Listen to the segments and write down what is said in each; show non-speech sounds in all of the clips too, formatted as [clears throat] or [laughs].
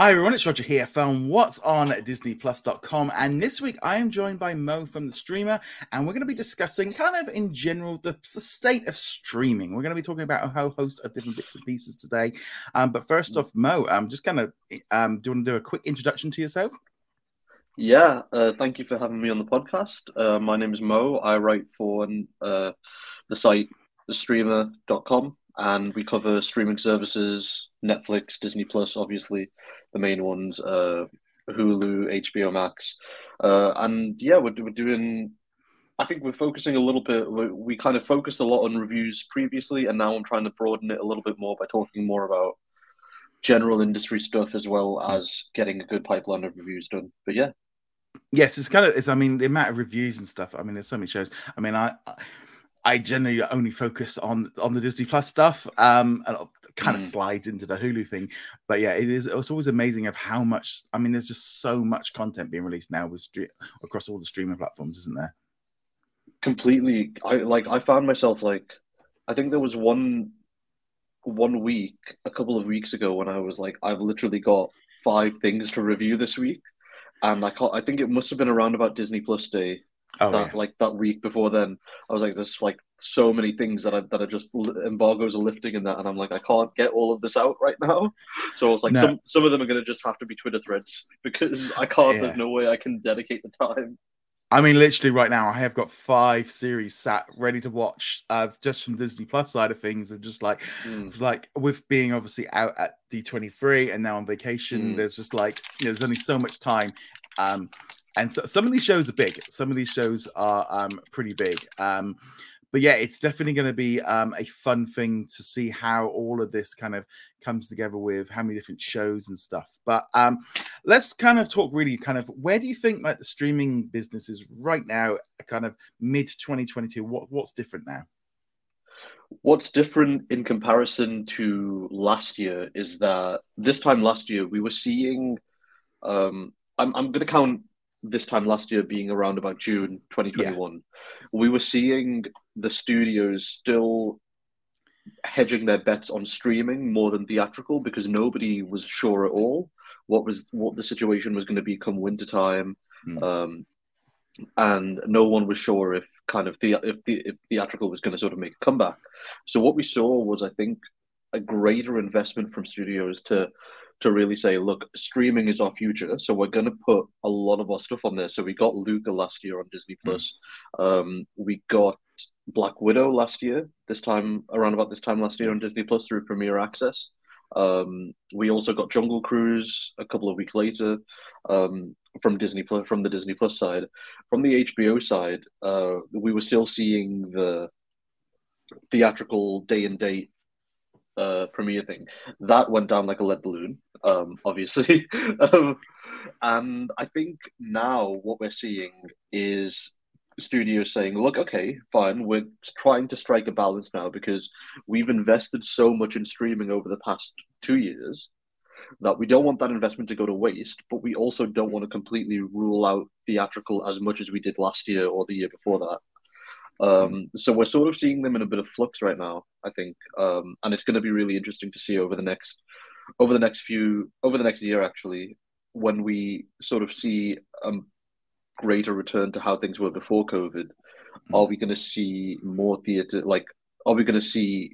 Hi everyone, it's Roger here from What's on DisneyPlus.com, and this week I am joined by Mo from the streamer, and we're going to be discussing kind of in general the, state of streaming. We're going to be talking about a whole host of different bits and pieces today. Um, but first off, Mo, um, just kind of um, do you want to do a quick introduction to yourself? Yeah, uh, thank you for having me on the podcast. Uh, my name is Mo. I write for uh, the site thestreamer.com and we cover streaming services, Netflix, Disney Plus, obviously the main ones, uh, Hulu, HBO Max, uh, and yeah, we're, we're doing. I think we're focusing a little bit. We, we kind of focused a lot on reviews previously, and now I'm trying to broaden it a little bit more by talking more about general industry stuff as well as getting a good pipeline of reviews done. But yeah, yes, it's kind of. It's. I mean, the amount of reviews and stuff. I mean, there's so many shows. I mean, I. I generally only focus on on the Disney Plus stuff. Um, and kind of mm. slides into the Hulu thing, but yeah, it is. It's always amazing of how much. I mean, there's just so much content being released now with stre- across all the streaming platforms, isn't there? Completely. I like. I found myself like. I think there was one one week a couple of weeks ago when I was like, I've literally got five things to review this week, and I can't, I think it must have been around about Disney Plus Day Oh, that yeah. like that week before then, I was like, there's like so many things that I that are just embargoes are lifting in that, and I'm like, I can't get all of this out right now. So I was like, no. some some of them are gonna just have to be Twitter threads because I can't. Yeah. There's no way I can dedicate the time. I mean, literally right now, I have got five series sat ready to watch, uh, just from Disney Plus side of things. Of just like, mm. like with being obviously out at D23 and now on vacation, mm. there's just like, you know, there's only so much time. Um, and so, some of these shows are big. Some of these shows are um, pretty big. Um, but yeah, it's definitely going to be um, a fun thing to see how all of this kind of comes together with how many different shows and stuff. But um, let's kind of talk really kind of where do you think like the streaming business is right now, kind of mid 2022? What what's different now? What's different in comparison to last year is that this time last year we were seeing. Um, I'm I'm going to count this time last year being around about June 2021, yeah. we were seeing the studios still hedging their bets on streaming more than theatrical because nobody was sure at all what was what the situation was going to be come wintertime. Mm. Um, and no one was sure if kind of the, if, the, if theatrical was going to sort of make a comeback. So what we saw was, I think, a greater investment from studios to to really say, look, streaming is our future, so we're going to put a lot of our stuff on there. So we got Luca last year on Disney hmm. Plus. Mm. Um, we got Black Widow last year. This time around about this time last year on Disney Plus through Premier Access. Um, we also got Jungle Cruise a couple of weeks later um, from Disney Plus from the Disney Plus side. From the HBO side, uh, we were still seeing the theatrical day and date uh, premiere thing. That went down like a lead balloon, um, obviously. [laughs] um, and I think now what we're seeing is studios saying, look, okay, fine, we're trying to strike a balance now because we've invested so much in streaming over the past two years that we don't want that investment to go to waste, but we also don't want to completely rule out theatrical as much as we did last year or the year before that. Um, so we're sort of seeing them in a bit of flux right now, I think, um, and it's going to be really interesting to see over the next over the next few over the next year actually when we sort of see a greater return to how things were before COVID. Mm-hmm. Are we going to see more theater? Like, are we going to see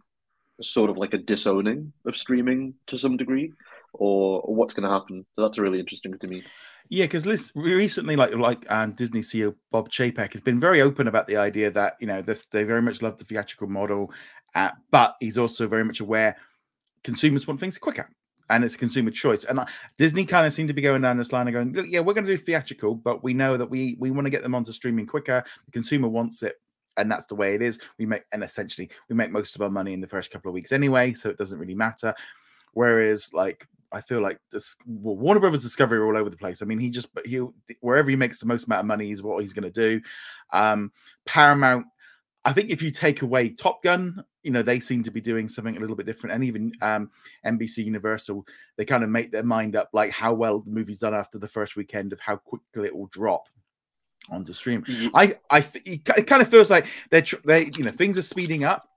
sort of like a disowning of streaming to some degree, or, or what's going to happen? So that's really interesting to me. Yeah, because recently, like like um, Disney CEO Bob Chapek has been very open about the idea that you know this, they very much love the theatrical model, uh, but he's also very much aware consumers want things quicker, and it's a consumer choice. And uh, Disney kind of seem to be going down this line and going, yeah, we're going to do theatrical, but we know that we we want to get them onto streaming quicker. The consumer wants it, and that's the way it is. We make and essentially we make most of our money in the first couple of weeks anyway, so it doesn't really matter. Whereas like I feel like this well, Warner Brothers Discovery are all over the place. I mean, he just he wherever he makes the most amount of money is what he's going to do. Um, Paramount, I think if you take away Top Gun, you know they seem to be doing something a little bit different, and even um, NBC Universal, they kind of make their mind up like how well the movie's done after the first weekend of how quickly it will drop onto stream. I I it kind of feels like they're they you know things are speeding up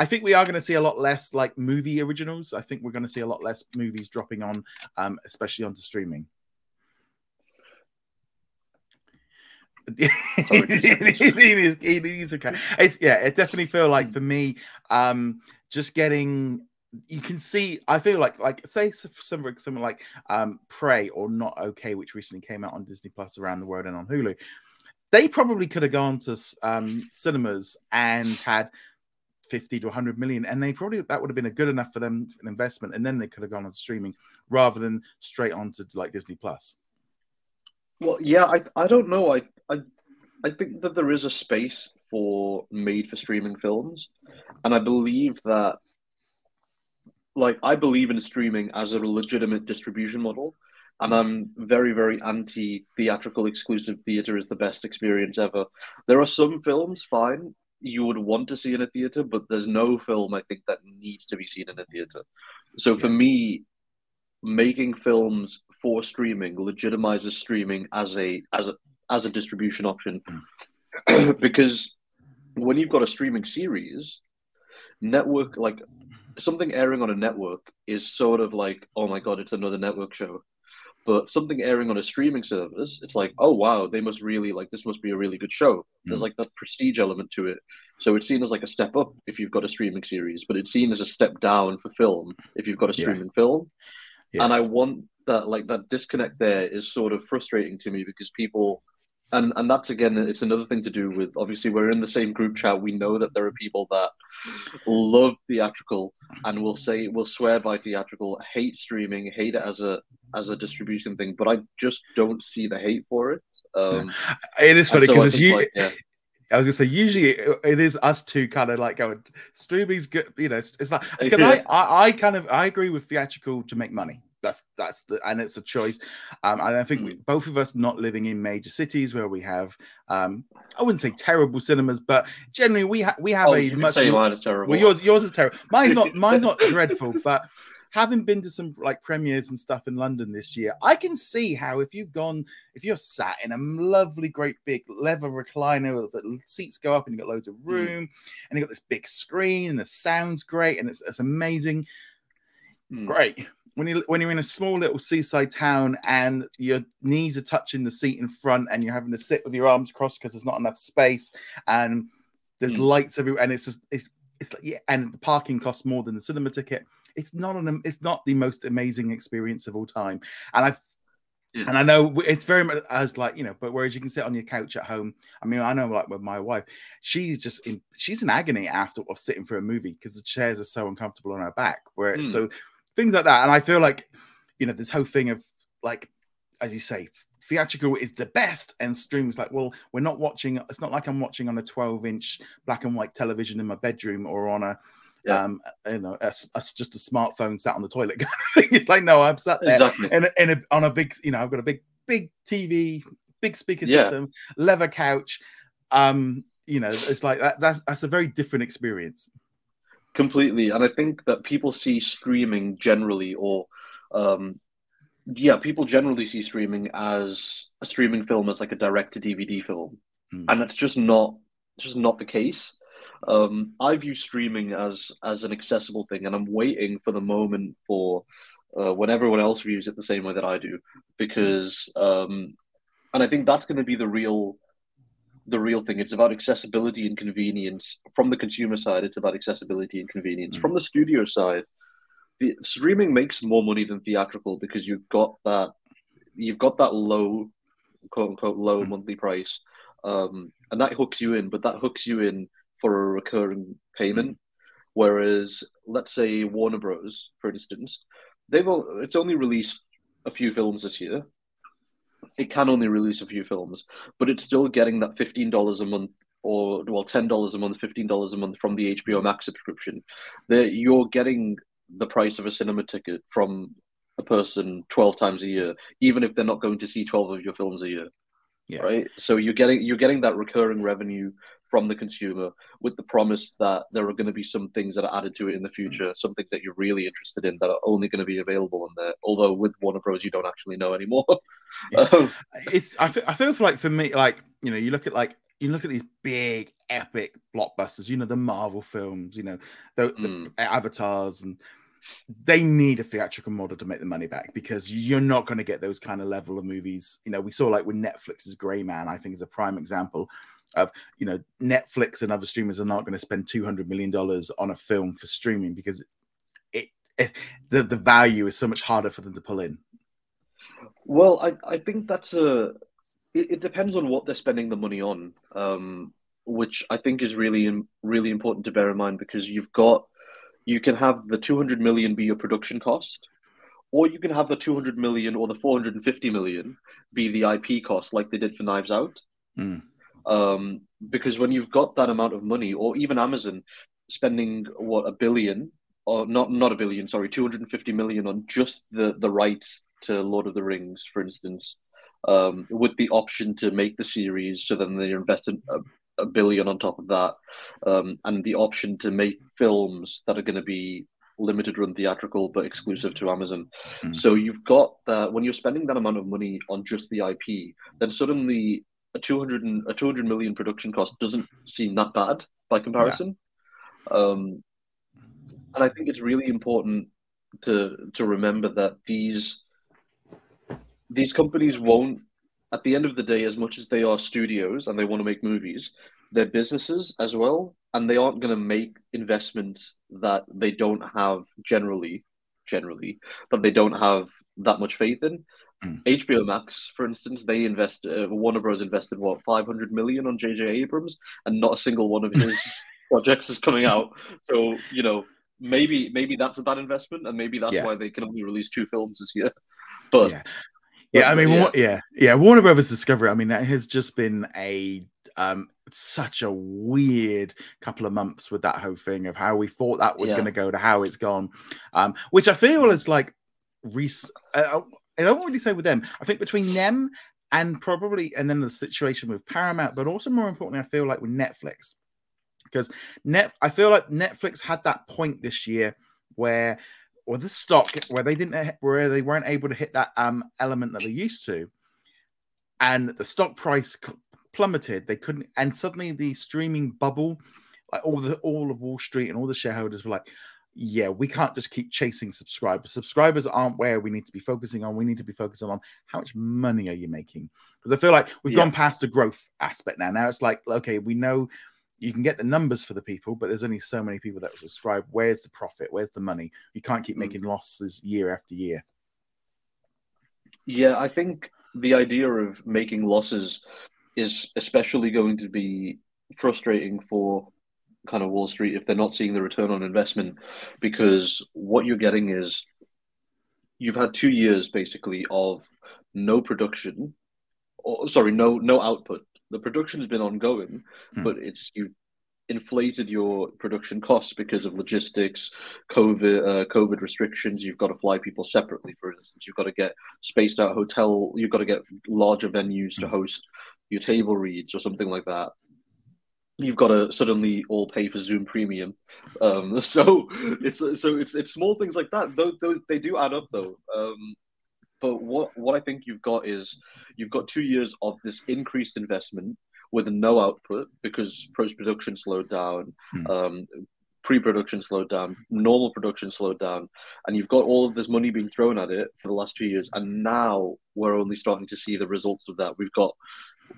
I think we are going to see a lot less like movie originals. I think we're going to see a lot less movies dropping on, um, especially onto streaming. [laughs] it is okay. It's yeah, it definitely feel like for me, um, just getting you can see i feel like like say something something like um prey or not okay which recently came out on disney plus around the world and on hulu. They probably could have gone to um cinemas and had 50 to 100 million and they probably that would have been a good enough for them an investment and then they could have gone on streaming rather than straight on to like disney plus well yeah i i don't know i i i think that there is a space for made for streaming films and i believe that like I believe in streaming as a legitimate distribution model, and I'm very very anti theatrical exclusive theater is the best experience ever. There are some films fine you would want to see in a theater, but there's no film I think that needs to be seen in a theater. So for me, making films for streaming legitimizes streaming as a as a as a distribution option [clears throat] because when you've got a streaming series network like something airing on a network is sort of like, oh my god, it's another network show. But something airing on a streaming service, it's like, oh wow, they must really like this must be a really good show. There's mm. like that prestige element to it. So it's seen as like a step up if you've got a streaming series, but it's seen as a step down for film if you've got a streaming yeah. film. Yeah. And I want that like that disconnect there is sort of frustrating to me because people and and that's again it's another thing to do with obviously we're in the same group chat we know that there are people that love theatrical and will say will swear by theatrical hate streaming hate it as a as a distribution thing but i just don't see the hate for it um it is funny because so you like, yeah. I was gonna say usually it is us two kind of like going streaming's good, you know. It's like because I, I I kind of I agree with theatrical to make money that's that's the and it's a choice. Um, and I think we, mm. both of us not living in major cities where we have um, I wouldn't say terrible cinemas, but generally we have we have oh, a much. Say mine is terrible. Well, yours yours is terrible. Mine's not mine's not [laughs] dreadful, but having been to some like premieres and stuff in London this year, I can see how if you've gone, if you're sat in a lovely, great big leather recliner, the seats go up and you've got loads of mm. room, mm. and you've got this big screen and the sound's great and it's, it's amazing. Mm. Great when you when you're in a small little seaside town and your knees are touching the seat in front and you're having to sit with your arms crossed because there's not enough space and there's mm. lights everywhere and it's just it's it's like yeah and the parking costs more than the cinema ticket it's not an it's not the most amazing experience of all time and i yeah. And I know it's very much as like you know, but whereas you can sit on your couch at home. I mean, I know like with my wife, she's just in she's in agony after of sitting for a movie because the chairs are so uncomfortable on her back. Where mm. so things like that. And I feel like, you know, this whole thing of like, as you say, theatrical is the best, and streams like, well, we're not watching. It's not like I'm watching on a 12 inch black and white television in my bedroom or on a yeah. um, you know, a, a, just a smartphone sat on the toilet. [laughs] it's like, no, I'm sat there exactly. in, a, in a, on a big, you know, I've got a big, big TV, big speaker yeah. system, leather couch. Um, you know, it's like that, that's, that's a very different experience. Completely, and I think that people see streaming generally, or um, yeah, people generally see streaming as a streaming film as like a direct to DVD film, mm. and that's just not just not the case. Um, I view streaming as as an accessible thing, and I'm waiting for the moment for uh, when everyone else views it the same way that I do, because um, and I think that's going to be the real the real thing. It's about accessibility and convenience. From the consumer side, it's about accessibility and convenience. Mm. From the studio side, the streaming makes more money than theatrical because you've got that you've got that low quote unquote low mm. monthly price. Um, and that hooks you in, but that hooks you in for a recurring payment. Mm. Whereas, let's say Warner Bros, for instance, they've it's only released a few films this year, it can only release a few films, but it's still getting that fifteen dollars a month or well ten dollars a month, fifteen dollars a month from the HBO Max subscription. That you're getting the price of a cinema ticket from a person twelve times a year, even if they're not going to see twelve of your films a year. Yeah. Right. So you're getting you're getting that recurring revenue from the consumer with the promise that there are going to be some things that are added to it in the future, some things that you're really interested in that are only going to be available on there. Although with Warner Bros, you don't actually know anymore. [laughs] Yeah. um, it's I feel, I feel like for me, like you know, you look at like you look at these big epic blockbusters, you know, the Marvel films, you know, the, mm. the avatars and they need a theatrical model to make the money back because you're not going to get those kind of level of movies. You know, we saw like with Netflix's Gray Man, I think is a prime example of you know Netflix and other streamers are not going to spend 200 million dollars on a film for streaming because it, it, the the value is so much harder for them to pull in. Well, I I think that's a it, it depends on what they're spending the money on, um, which I think is really really important to bear in mind because you've got you can have the 200 million be your production cost or you can have the 200 million or the 450 million be the IP cost like they did for Knives Out. Mm. Um, because when you've got that amount of money, or even Amazon spending what a billion, or not not a billion, sorry, 250 million on just the the rights to Lord of the Rings, for instance, um, with the option to make the series, so then they're investing a, a billion on top of that, um, and the option to make films that are going to be limited run theatrical but exclusive to Amazon. Mm. So you've got that when you're spending that amount of money on just the IP, then suddenly a 200 and, a 200 million production cost doesn't seem that bad by comparison. Yeah. Um, and I think it's really important to to remember that these these companies won't at the end of the day as much as they are studios and they want to make movies they're businesses as well and they aren't going to make investments that they don't have generally generally but they don't have that much faith in. HBO Max, for instance, they invest. Uh, Warner Bros. invested what 500 million on J.J. Abrams, and not a single one of his [laughs] projects is coming out. So you know, maybe maybe that's a bad investment, and maybe that's yeah. why they can only release two films this year. [laughs] But yeah, yeah I mean, yeah. yeah, yeah, Warner Brothers Discovery. I mean, that has just been a um such a weird couple of months with that whole thing of how we thought that was yeah. going to go to how it's gone, um, which I feel is like. Res- uh, I don't really say with them. I think between them and probably, and then the situation with Paramount, but also more importantly, I feel like with Netflix, because net, I feel like Netflix had that point this year where, or the stock where they didn't, where they weren't able to hit that um element that they used to, and the stock price plummeted. They couldn't, and suddenly the streaming bubble, like all the all of Wall Street and all the shareholders were like, yeah, we can't just keep chasing subscribers. Subscribers aren't where we need to be focusing on. We need to be focusing on how much money are you making? Because I feel like we've yeah. gone past the growth aspect now. Now it's like, okay, we know you can get the numbers for the people, but there's only so many people that will subscribe. Where's the profit? Where's the money? You can't keep mm. making losses year after year. Yeah, I think the idea of making losses is especially going to be frustrating for kind of Wall Street if they're not seeing the return on investment, because what you're getting is you've had two years basically of no production, or sorry, no no output. The production has been ongoing, mm. but it's you inflated your production costs because of logistics, COVID, uh, COVID restrictions. You've got to fly people separately, for instance. You've got to get spaced out hotel. You've got to get larger venues to hmm. host your table reads or something like that you've got to suddenly all pay for Zoom Premium. Um, [laughs] so it's so it's it's small things like that. Those, those they do add up though. Um, but what what I think you've got is you've got two years of this increased investment with no output because post production slowed down. Hmm. Um, pre-production slowed down, normal production slowed down, and you've got all of this money being thrown at it for the last two years, and now we're only starting to see the results of that. We've got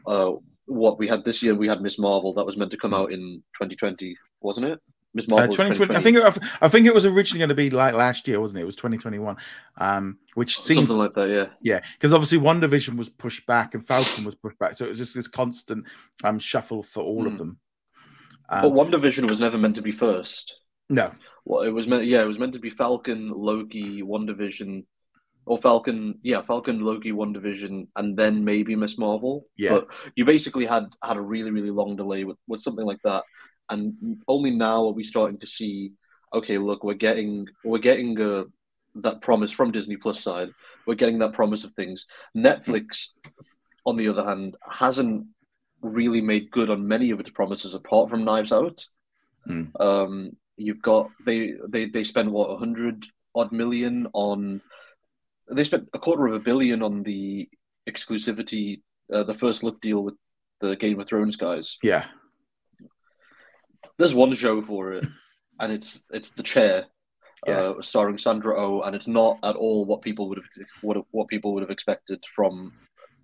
uh, what we had this year. We had Miss Marvel that was meant to come out in 2020, wasn't it? Miss uh, Marvel. Uh, 2020, 2020. I think it, I think it was originally going to be like last year, wasn't it? It was 2021, um, which seems something like that. Yeah, yeah, because obviously WandaVision was pushed back and Falcon was pushed back, so it was just this constant um, shuffle for all mm. of hmm. them. Um, but WandaVision was never meant to be first. No. Well, it was meant. Yeah, it was meant to be Falcon, Loki, WandaVision, or Falcon, yeah, Falcon, Loki, WandaVision, and then maybe Miss Marvel. Yeah, but you basically had had a really really long delay with with something like that, and only now are we starting to see. Okay, look, we're getting we're getting uh, that promise from Disney Plus side. We're getting that promise of things. Netflix, on the other hand, hasn't really made good on many of its promises apart from Knives Out. Mm. Um, you've got they they they spend what a hundred odd million on they spent a quarter of a billion on the exclusivity, uh, the first look deal with the Game of Thrones guys. Yeah. There's one show for it, and it's it's The Chair, Yeah. uh, starring Sandra Oh, and it's not at all what people would have what what people would have expected from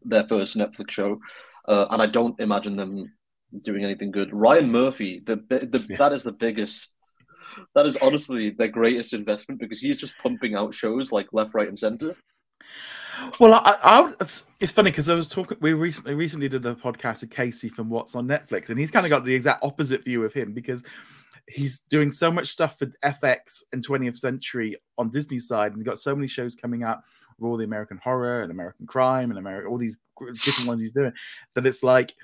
their first Netflix show, uh, and I don't imagine them doing anything good. Ryan Murphy, the, the Yeah. that is the biggest. That is honestly their greatest investment because he's just pumping out shows like left, right, and center. Well, I, I it's, funny because I was talking. We recently recently did a podcast with Casey from What's on Netflix, and he's kind of got the exact opposite view of him because he's doing so much stuff for FX and 20th Century on Disney side, and got so many shows coming out with all the American horror and American crime and America, all these different ones he's doing. That it's like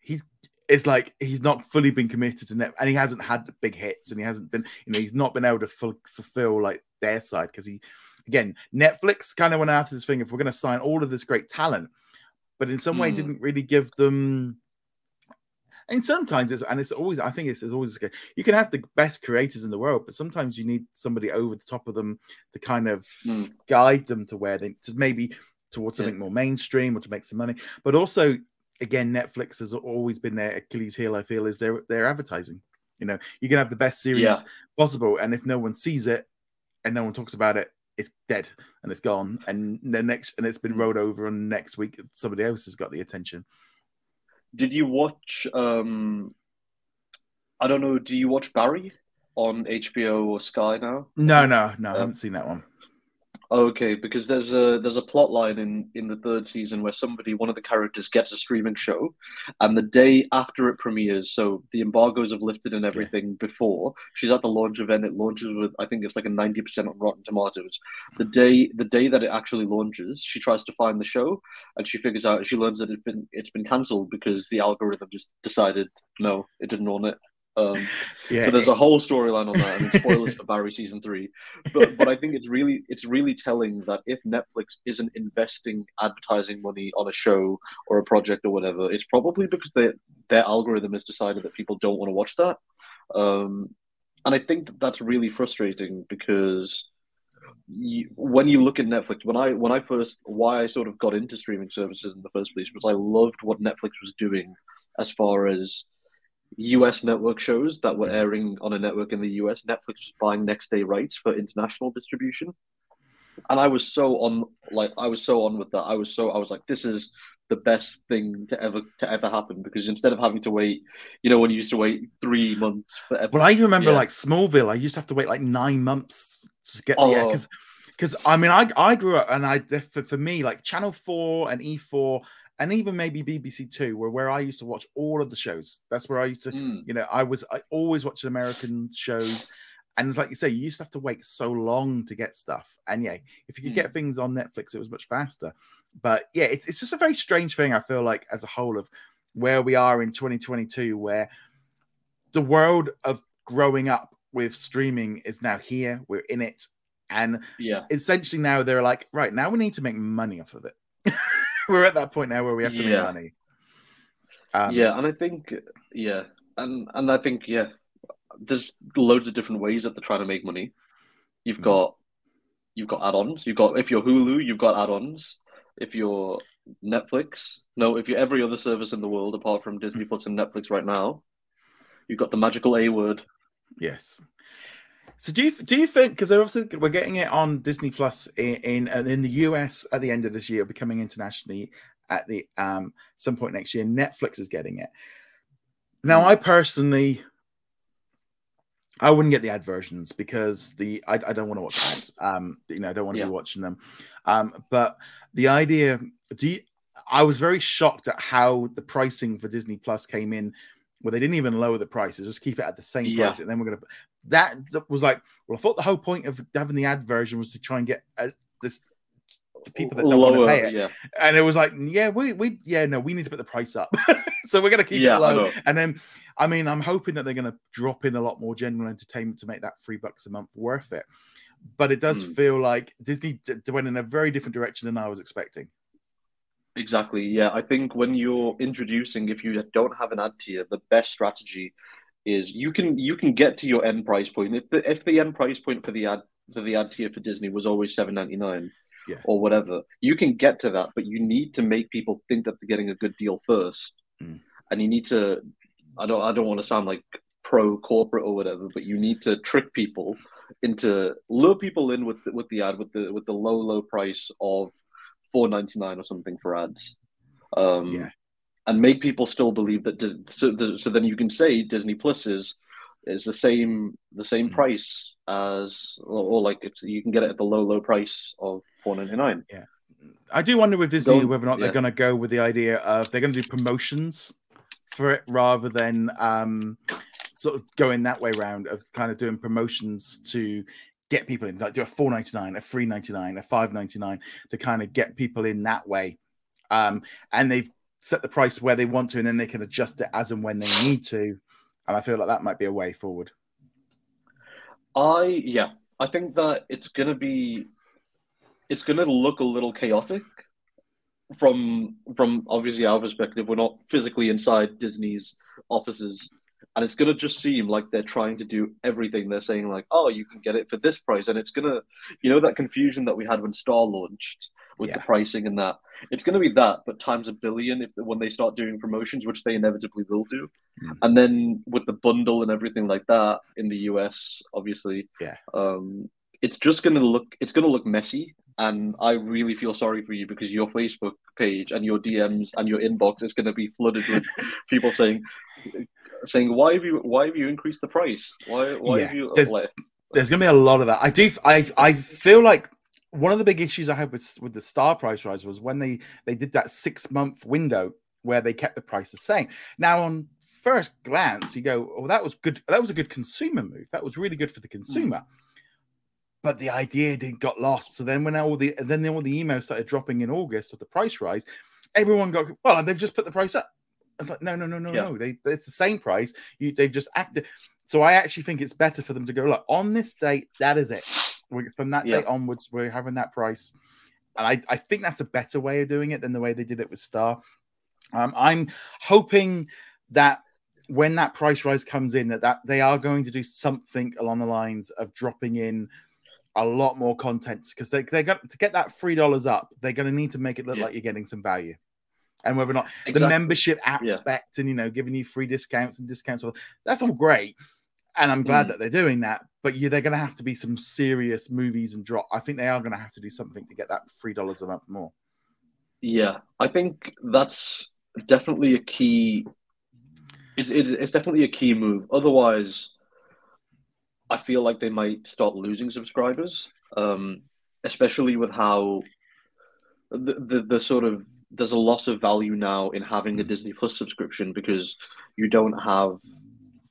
he's it's like he's not fully been committed to net, and he hasn't had the big hits, and he hasn't been, you know, he's not been able to ful- fulfill like their side because he again, Netflix kind of went out of this thing if we're going to sign all of this great talent, but in some way Hmm. didn't really give them. And sometimes it's and it's always I think it's, it's always. You can have the best creators in the world, but sometimes you need somebody over the top of them to kind of Hmm. guide them to where they to maybe towards Yeah. something more mainstream or to make some money. But also, again, Netflix has always been their Achilles heel. I feel is their their advertising. You know, you can have the best series Yeah. possible, and if no one sees it and no one talks about it, it's dead and it's gone. And the next, and it's been rolled over, and next week somebody else has got the attention. Did you watch? um I don't know. Do you watch Barry on HBO or Sky now? No, no, no, I Um, haven't seen that one. Okay, because there's a there's a plot line in in the third season where somebody, one of the characters, gets a streaming show, and the day after it premieres, so the embargoes have lifted and everything. Before she's at the launch event, it launches with I think it's like a ninety percent on Rotten Tomatoes. The day the day that it actually launches, she tries to find the show, and she figures out she learns that it's been it's been cancelled because the algorithm just decided no, it didn't want it. Um, Yeah, so there's a whole storyline on that. I mean, spoilers for Barry season three, but but I think it's really it's really telling that if Netflix isn't investing advertising money on a show or a project or whatever, it's probably because they, their algorithm has decided that people don't want to watch that. Um, and I think that that's really frustrating because you, when you look at Netflix, when I when I first why I sort of got into streaming services in the first place was I loved what Netflix was doing as far as US network shows that were hmm. airing on a network in the US. Netflix was buying next day rights for international distribution. And I was so on like I was so on with that. I was so I was like, this is the best thing to ever to ever happen because instead of having to wait, you know, when you used to wait three months for Well, I remember Yeah. like Smallville. I used to have to wait like nine months to get Oh. yeah, because because I mean I I grew up and I for, for me like Channel Four and E Four and even maybe BBC Two were where I used to watch all of the shows. That's where I used to Mm, you know I was I always watching American shows. And like you say, you used to have to wait so long to get stuff. And yeah, if you could get things on Netflix, it was much faster. But yeah, it's, it's just a very strange thing, I feel like, as a whole, of where we are in 2022, where the world of growing up with streaming is now here. We're in it. And yeah. essentially now they're like, right, now we need to make money off of it. [laughs] [laughs] We're at that point now where we have to Yeah. make money. Um, yeah, and I think yeah, and and I think yeah, there's loads of different ways that they're trying to make money. You've Mhm. got you've got add-ons. You've got if you're Hulu, you've got add-ons. If you're Netflix, no, if you're every other service in the world apart from Disney Plus and Netflix right now, you've got the magical A word. Yes. So do you do you think because they're obviously we're getting it on Disney Plus in, in in the US at the end of this year, becoming internationally at the um some point next year. Netflix is getting it. Now, Mm. I personally, I wouldn't get the ad versions because the I, I don't want to watch ads. Um, you know, I don't want to Yeah. be watching them. Um, but the idea, do you, I was very shocked at how the pricing for Disney Plus came in, where they didn't even lower the prices, just keep it at the same Yeah. price, and then we're gonna. That was like, well, I thought the whole point of having the ad version was to try and get uh, this the people that don't want to pay it, yeah, and it was like, yeah, we we yeah, no, we need to put the price up, [laughs] so we're gonna keep yeah, it low. And then, I mean, I'm hoping that they're going to drop in a lot more general entertainment to make that three bucks a month worth it. But it does Mm. feel like Disney d- went in a very different direction than I was expecting. Exactly. Yeah, I think when you're introducing, if you don't have an ad tier, the best strategy is you can you can get to your end price point. If the if the end price point for the ad for the ad tier for Disney was always seven ninety nine, Yeah. or whatever, you can get to that, but you need to make people think that they're getting a good deal first. Mm. and you need to. I don't. I don't want to sound like pro corporate or whatever, but you need to trick people into lure people in with the, with the ad with the with the low low price of four ninety nine or something for ads. Um, Yeah. And make people still believe that. So, the, so then you can say Disney Plus is is the same the same Mhm. price as or, or like it's you can get it at the low low price of four ninety nine. Yeah, I do wonder with Disney Don't- whether or not yeah. they're going to go with the idea of they're going to do promotions for it rather than um, sort of going that way round of kind of doing promotions to get people in, like do a four ninety nine, a three ninety nine, a five ninety nine to kind of get people in that way. Um, and they've set the price where they want to, and then they can adjust it as and when they need to. And I feel like that might be a way forward. I yeah, I think that it's gonna be, it's gonna look a little chaotic from from obviously our perspective. We're not physically inside Disney's offices, and it's gonna just seem like they're trying to do everything. They're saying like, oh, you can get it for this price, and it's gonna, you know, that confusion that we had when Star launched with the pricing and that. It's gonna be that, but times a billion if when they start doing promotions, which they inevitably will do. Mm. And then with the bundle and everything like that in the US, obviously, Yeah. um, it's just gonna look it's gonna look messy. And I really feel sorry for you because your Facebook page and your DMs and your inbox is gonna be flooded with [laughs] people saying saying why have you why have you increased the price? Why why Yeah, have you there's- like there's going to be a lot of that. I do. I I feel like one of the big issues I had with with the star price rise was when they they did that six month window where they kept the price the same. Now on first glance, you go, "Oh, that was good. That was a good consumer move. That was really good for the hmm. consumer." But the idea did got lost. So then when all the then all the emails started dropping in August of the price rise, everyone got well. They've just put the price up. I was like, no, no, no, no, Yeah. no. They it's the same price. You they've just acted. So I actually think it's better for them to go look on this date. That is it. We from that Yeah. date onwards, we're having that price, and I, I think that's a better way of doing it than the way they did it with Star. Um, I'm hoping that when that price rise comes in, that, that they are going to do something along the lines of dropping in a lot more content because they they got to get that three dollars up. They're going to need to make it look Yeah. like you're getting some value, and whether or not the Exactly. membership Yeah. aspect and you know giving you free discounts and discounts that's all great and i'm glad Mm. that they're doing that but you they're going to have to be some serious movies and drop i think they are going to have to do something to get that three dollars a month more Yeah, I think that's definitely a key. It's, it's it's definitely a key move. Otherwise, I feel like they might start losing subscribers, um, especially with how the, the the sort of there's a loss of value now in having a Mm. Disney Plus subscription because you don't have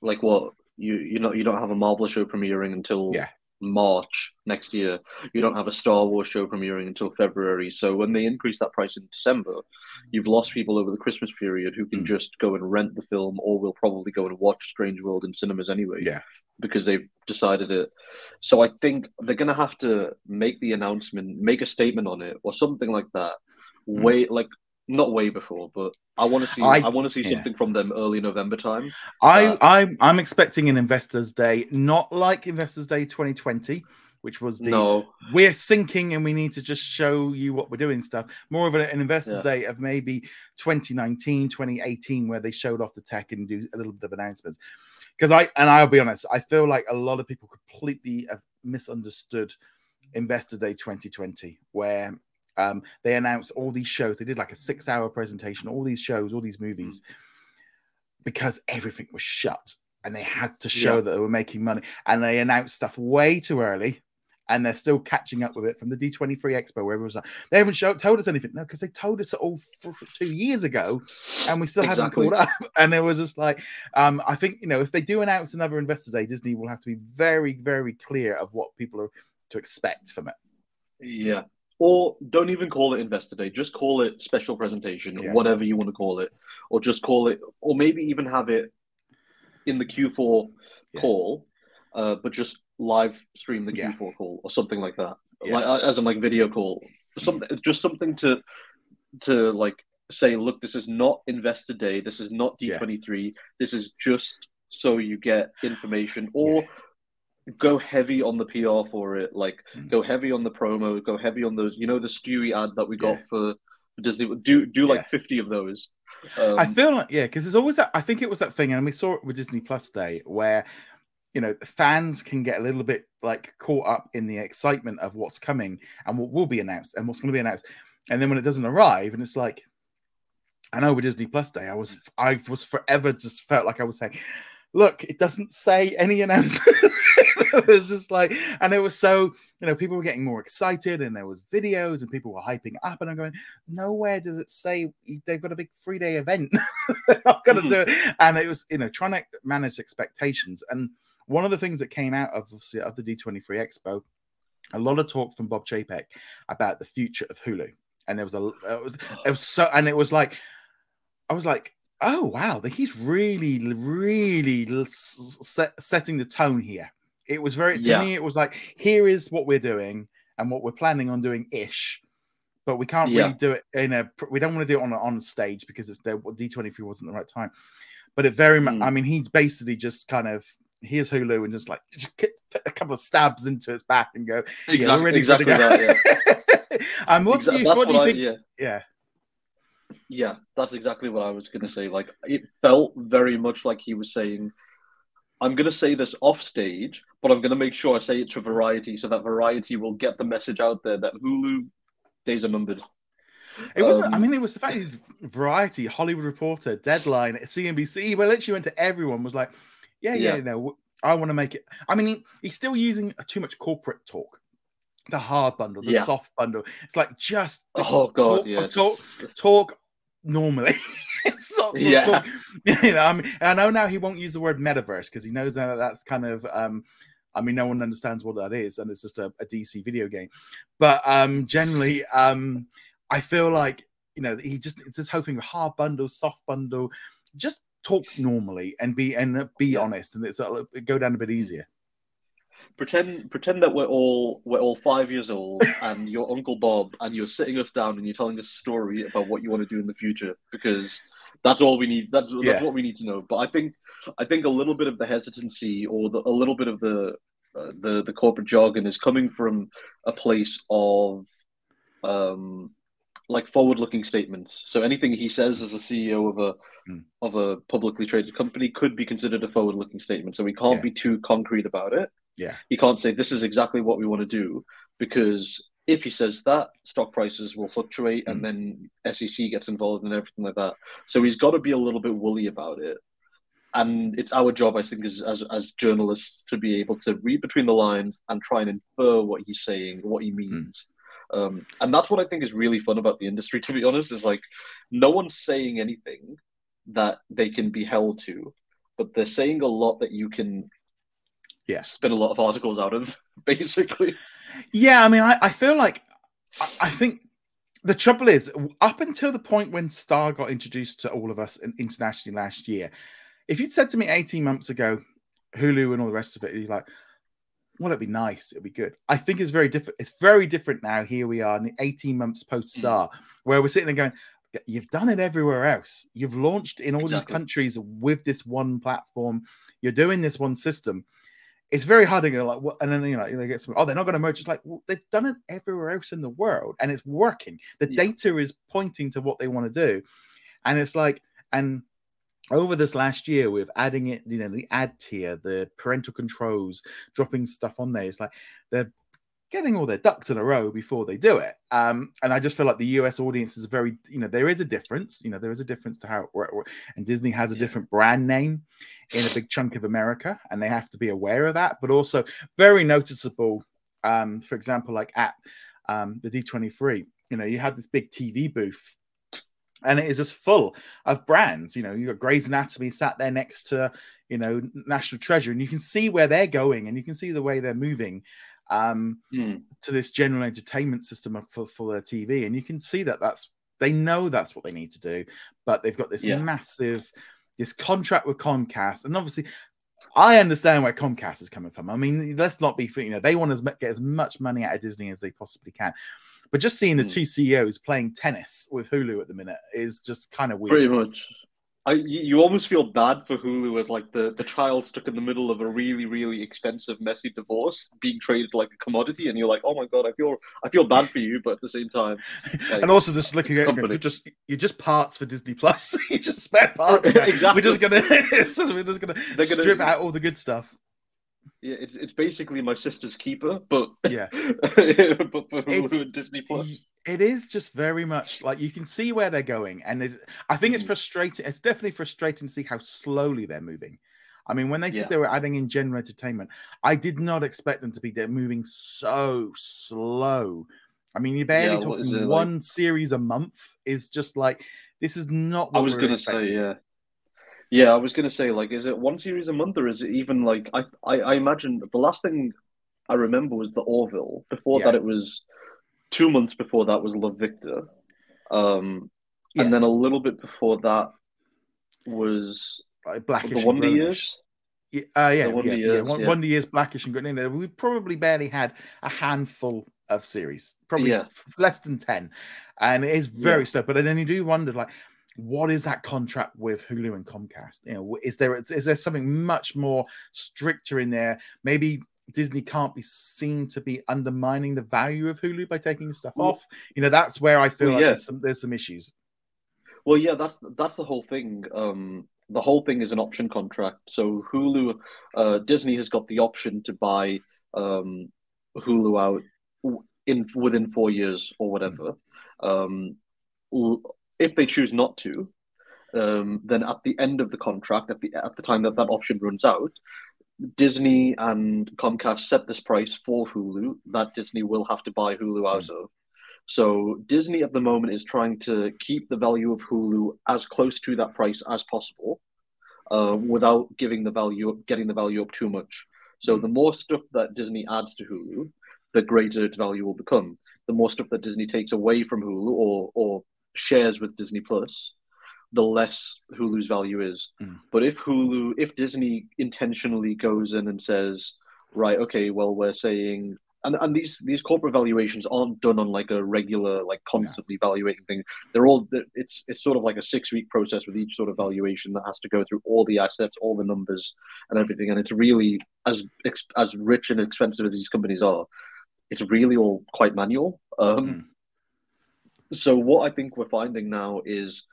like what you you know you don't have a Marvel show premiering until Yeah. March next year. You don't have a Star Wars show premiering until February. So when they increase that price in December, you've lost people over the Christmas period who can Mm. just go and rent the film or will probably go and watch Strange World in cinemas anyway. Yeah. Because they've decided it. So I think they're gonna have to make the announcement, make a statement on it or something like that. Mm. Way like not way before, but I want to see. I- I, want to see yeah. something from them early November time. i Uh, i'm i'm expecting an investors day not like investors day 2020 which was the no, we're sinking and we need to just show you what we're doing stuff more of an investors Yeah. day of maybe 2019 2018 where they showed off the tech and do a little bit of announcements because i and i'll be honest i feel like a lot of people completely have misunderstood investor day 2020 where um, they announced all these shows they did like a six hour presentation all these shows all these movies because everything was shut and they had to show Yeah. that they were making money and they announced stuff way too early and they're still catching up with it from the D23 Expo, where it was like, they haven't showed, told us anything. No, because they told us it all for, for two years ago, and we still Exactly. haven't caught up. [laughs] And it was just like, um, I think you know, if they do announce another Investor Day, Disney will have to be very, very clear of what people are to expect from it. Yeah. Or don't even call it Investor Day. Just call it special presentation, Yeah. whatever you want to call it. Or just call it, or maybe even have it in the Q4 Yeah. call, uh, but just live stream the Yeah. Q4 call or something like that. Like uh, as in like video call. Something just something to to like say, look, this is not Investor Day, this is not D23, this is just so you get information. Or go heavy on the PR for it, like Mm. go heavy on the promo, go heavy on those. You know the Stewie ad that we got Yeah. for Disney. Do do like Yeah. fifty of those. Um, I feel like yeah, because there's always that. I think it was that thing, and we saw it with Disney Plus Day, where you know fans can get a little bit like caught up in the excitement of what's coming and what will be announced and what's going to be announced, and then when it doesn't arrive, and it's like, I know with Disney Plus Day, I was I was forever just felt like I was saying, look, it doesn't say any announcement. [laughs] [laughs] it was just like, and it was so you know people were getting more excited, and there was videos, and people were hyping up, and I'm going nowhere does it say they've got a big three day event. [laughs] They're not going to Mhm. do it. And it was, you know, trying to manage expectations. And one of the things that came out of, of the D23 Expo, a lot of talk from Bob Chapek about the future of Hulu. And there was a, it was, it was so, and it was like, I was like, oh, wow, he's really, really set, setting the tone here. It was very, to Yeah. me, it was like, here is what we're doing and what we're planning on doing ish but we can't Yeah. really do it in a we don't want to do it on a, on stage because it's the d23 wasn't the right time but it very much Mm. i mean he's basically just kind of here's hulu and just like [laughs] just put a couple of stabs into his back and go yeah exactly, we're ready exactly go that. Yeah. [laughs] um what Exa- do you what do you I- think yeah. yeah Yeah, that's exactly what I was going to say. Like, it felt very much like he was saying, I'm going to say this off stage, but I'm going to make sure I say it to Variety so that Variety will get the message out there that Hulu days are numbered. it wasn't i Um, mean it was the fact that variety hollywood reporter deadline cnbc he literally went to everyone was like yeah yeah, Yeah. no i want to make it i mean he, he's still using too much corporate talk the hard bundle the Yeah. soft bundle it's like just Oh, God, talk, yeah. talk, just- talk normally. [laughs] Yeah. [laughs] you know, I, mean, I know now he won't use the word metaverse because he knows that that's kind of. Um, I mean, no one understands what that is, and it's just a, a DC video game. But um, generally, um, I feel like you know he just it's this whole thing of hard bundle, soft bundle. Just talk normally and be and be Yeah. honest, and it's uh, go down a bit easier. Pretend pretend that we're all we're all five years old [laughs] and you're Uncle Bob and you're sitting us down and you're telling us a story about what you want to do in the future because that's all we need. That's that's Yeah. what we need to know. But I think I think a little bit of the hesitancy or the, a little bit of the uh, the the corporate jargon is coming from a place of um like forward looking statements. So anything he says as a CEO of a Mm. of a publicly traded company could be considered a forward looking statement. So we can't Yeah. be too concrete about it Yeah, he can't say this is exactly what we want to do because if he says that, stock prices will fluctuate and then SEC gets involved and everything like that. So he's got to be a little bit woolly about it. And it's our job, I think, as, as as journalists to be able to read between the lines and try and infer what he's saying, what he means. Um, and that's what I think is really fun about the industry, to be honest, is like no one's saying anything that they can be held to, but they're saying a lot that you can Yeah. spin a lot of articles out of, [laughs] basically. Yeah, I mean, I, I feel like I, I think the trouble is up until the point when Star got introduced to all of us in- internationally last year. If you'd said to me 18 months ago, Hulu and all the rest of it, you're like, well, it'd be nice, it'd be good. I think it's very different. It's very different now. Here we are, in the 18 months post Star, mm. where we're sitting there going, You've done it everywhere else. You've launched in all these countries with this one platform. You're doing this one system it's very hard to go like, what? And then you know, they get some, oh, they're not going to merge. It's like well, they've done it everywhere else in the world, and it's working. The Yeah. data is pointing to what they want to do, and it's like, and over this last year, with adding it, you know, the ad tier, the parental controls, dropping stuff on there, it's like they're getting all their ducks in a row before they do it. Um, and I just feel like the US audience is very, you know, there is a difference. You know, there is a difference to how, it and Disney has a Yeah. different brand name in a big chunk of America, and they have to be aware of that. But also very noticeable. Um, for example, like at um, the D23, you know, you had this big TV booth, and it is just full of brands. You know, you got Grey's Anatomy sat there next to, you know, National Treasure, and you can see where they're going, and you can see the way they're moving. Um, Hmm. to this general entertainment system for, for their TV, and you can see that that's they know that's what they need to do, but they've got this Yeah. massive this contract with Comcast, and obviously. I understand where Comcast is coming from. I mean, let's not be, you know, they want to get as much money out of Disney as they possibly can. But just seeing the Hmm. two CEOs playing tennis with Hulu at the minute is just kind of weird. Pretty much. I you almost feel bad for Hulu as like the the child stuck in the middle of a really really expensive messy divorce being traded like a commodity, and you're like, oh my god, I feel I feel bad for you, but at the same time, [laughs] like, and also just looking at you're just you're just parts for Disney Plus, [laughs] you just spare [laughs] parts. exactly. We're just gonna we're just gonna, gonna strip out all the good stuff. Yeah, it's it's basically my sister's keeper, but yeah, [laughs] but for Hulu [laughs] and Disney Plus. It is just very much like you can see where they're going, and it, I think it's mm. frustrating. It's definitely frustrating to see how slowly they're moving. I mean, when they said yeah. they were adding in general entertainment, I did not expect them to be they're moving so slow. I mean, you're barely yeah, talking one like? series a month. Is just like this is not. I was going to say, yeah. Yeah, I was gonna say, like, is it one series a month or is it even like I I, I imagine the last thing I remember was the Orville. Before yeah. that, it was two months before that was Love Victor, um, yeah. and then a little bit before that was like Blackish the Wonder Years. Yeah, uh, yeah, Wonder yeah, Years, yeah. Wonder Years, Blackish and Green. We probably barely had a handful of series, probably yeah. less than ten, and it is very yeah. slow. But then you do wonder, like, what is that contract with Hulu and Comcast? You know, is there is there something much more stricter in there? Maybe Disney can't be seen to be undermining the value of Hulu by taking stuff well, off. You know, that's where I feel well, like yeah. there's some there's some issues. Well, yeah, that's that's the whole thing. Um, the whole thing is an option contract. So Hulu, uh, Disney has got the option to buy um, Hulu out in within four years or whatever. Mm. Um, if they choose not to, um, then at the end of the contract, at the at the time that that option runs out, Disney and Comcast set this price for Hulu that Disney will have to buy Hulu out of. So Disney at the moment is trying to keep the value of Hulu as close to that price as possible, uh, without giving the value getting the value up too much. So the more stuff that Disney adds to Hulu, the greater its value will become. The more stuff that Disney takes away from Hulu or or shares with Disney Plus, the less Hulu's value is. Mm. But if Hulu, if Disney intentionally goes in and says, right, okay, well, we're saying, and, and these these corporate valuations aren't done on like a regular, like constantly yeah. evaluating thing. They're all it's it's sort of like a six week process with each sort of valuation that has to go through all the assets, all the numbers, and everything. And it's really as as rich and expensive as these companies are, it's really all quite manual. Um, mm so what I think we're finding now is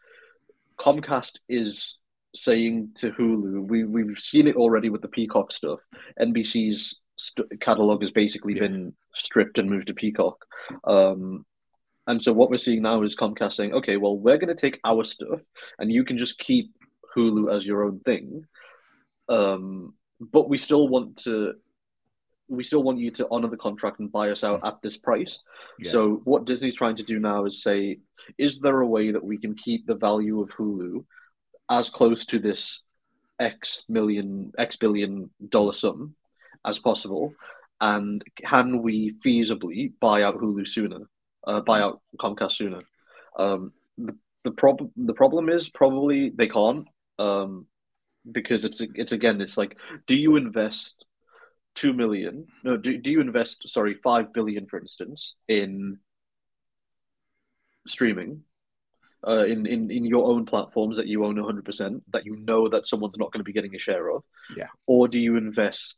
Comcast is saying to Hulu, we we've seen it already with the Peacock stuff. NBC's st- catalog has basically yeah. been stripped and moved to Peacock. Um, and so what we're seeing now is Comcast saying, okay, well, we're going to take our stuff, and you can just keep Hulu as your own thing. Um, but we still want to we still want you to honor the contract and buy us out at this price. Yeah. So what Disney's trying to do now is say, is there a way that we can keep the value of Hulu as close to this X million, X billion dollar sum as possible? And can we feasibly buy out Hulu sooner, uh, buy out Comcast sooner? Um, the, the problem the problem is probably they can't um, because it's it's again it's like do you invest two million. No do, do you invest sorry five billion for instance in streaming uh, in, in in your own platforms that you own 100% that you know that someone's not going to be getting a share of? Yeah. Or do you invest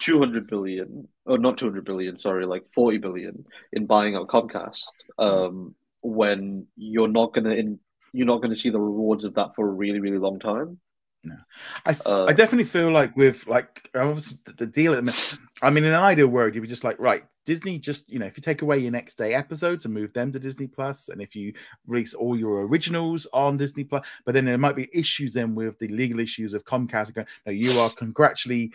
200 billion or not 200 billion sorry like 40 billion in buying out comcast um, when you're not going to in you're not going to see the rewards of that for a really really long time no, I, uh, I definitely feel like with like obviously the deal. I mean, in an ideal world, you'd be just like, right, Disney. Just you know, if you take away your next day episodes and move them to Disney Plus, and if you release all your originals on Disney Plus, but then there might be issues then with the legal issues of Comcast going, no, you are congratulally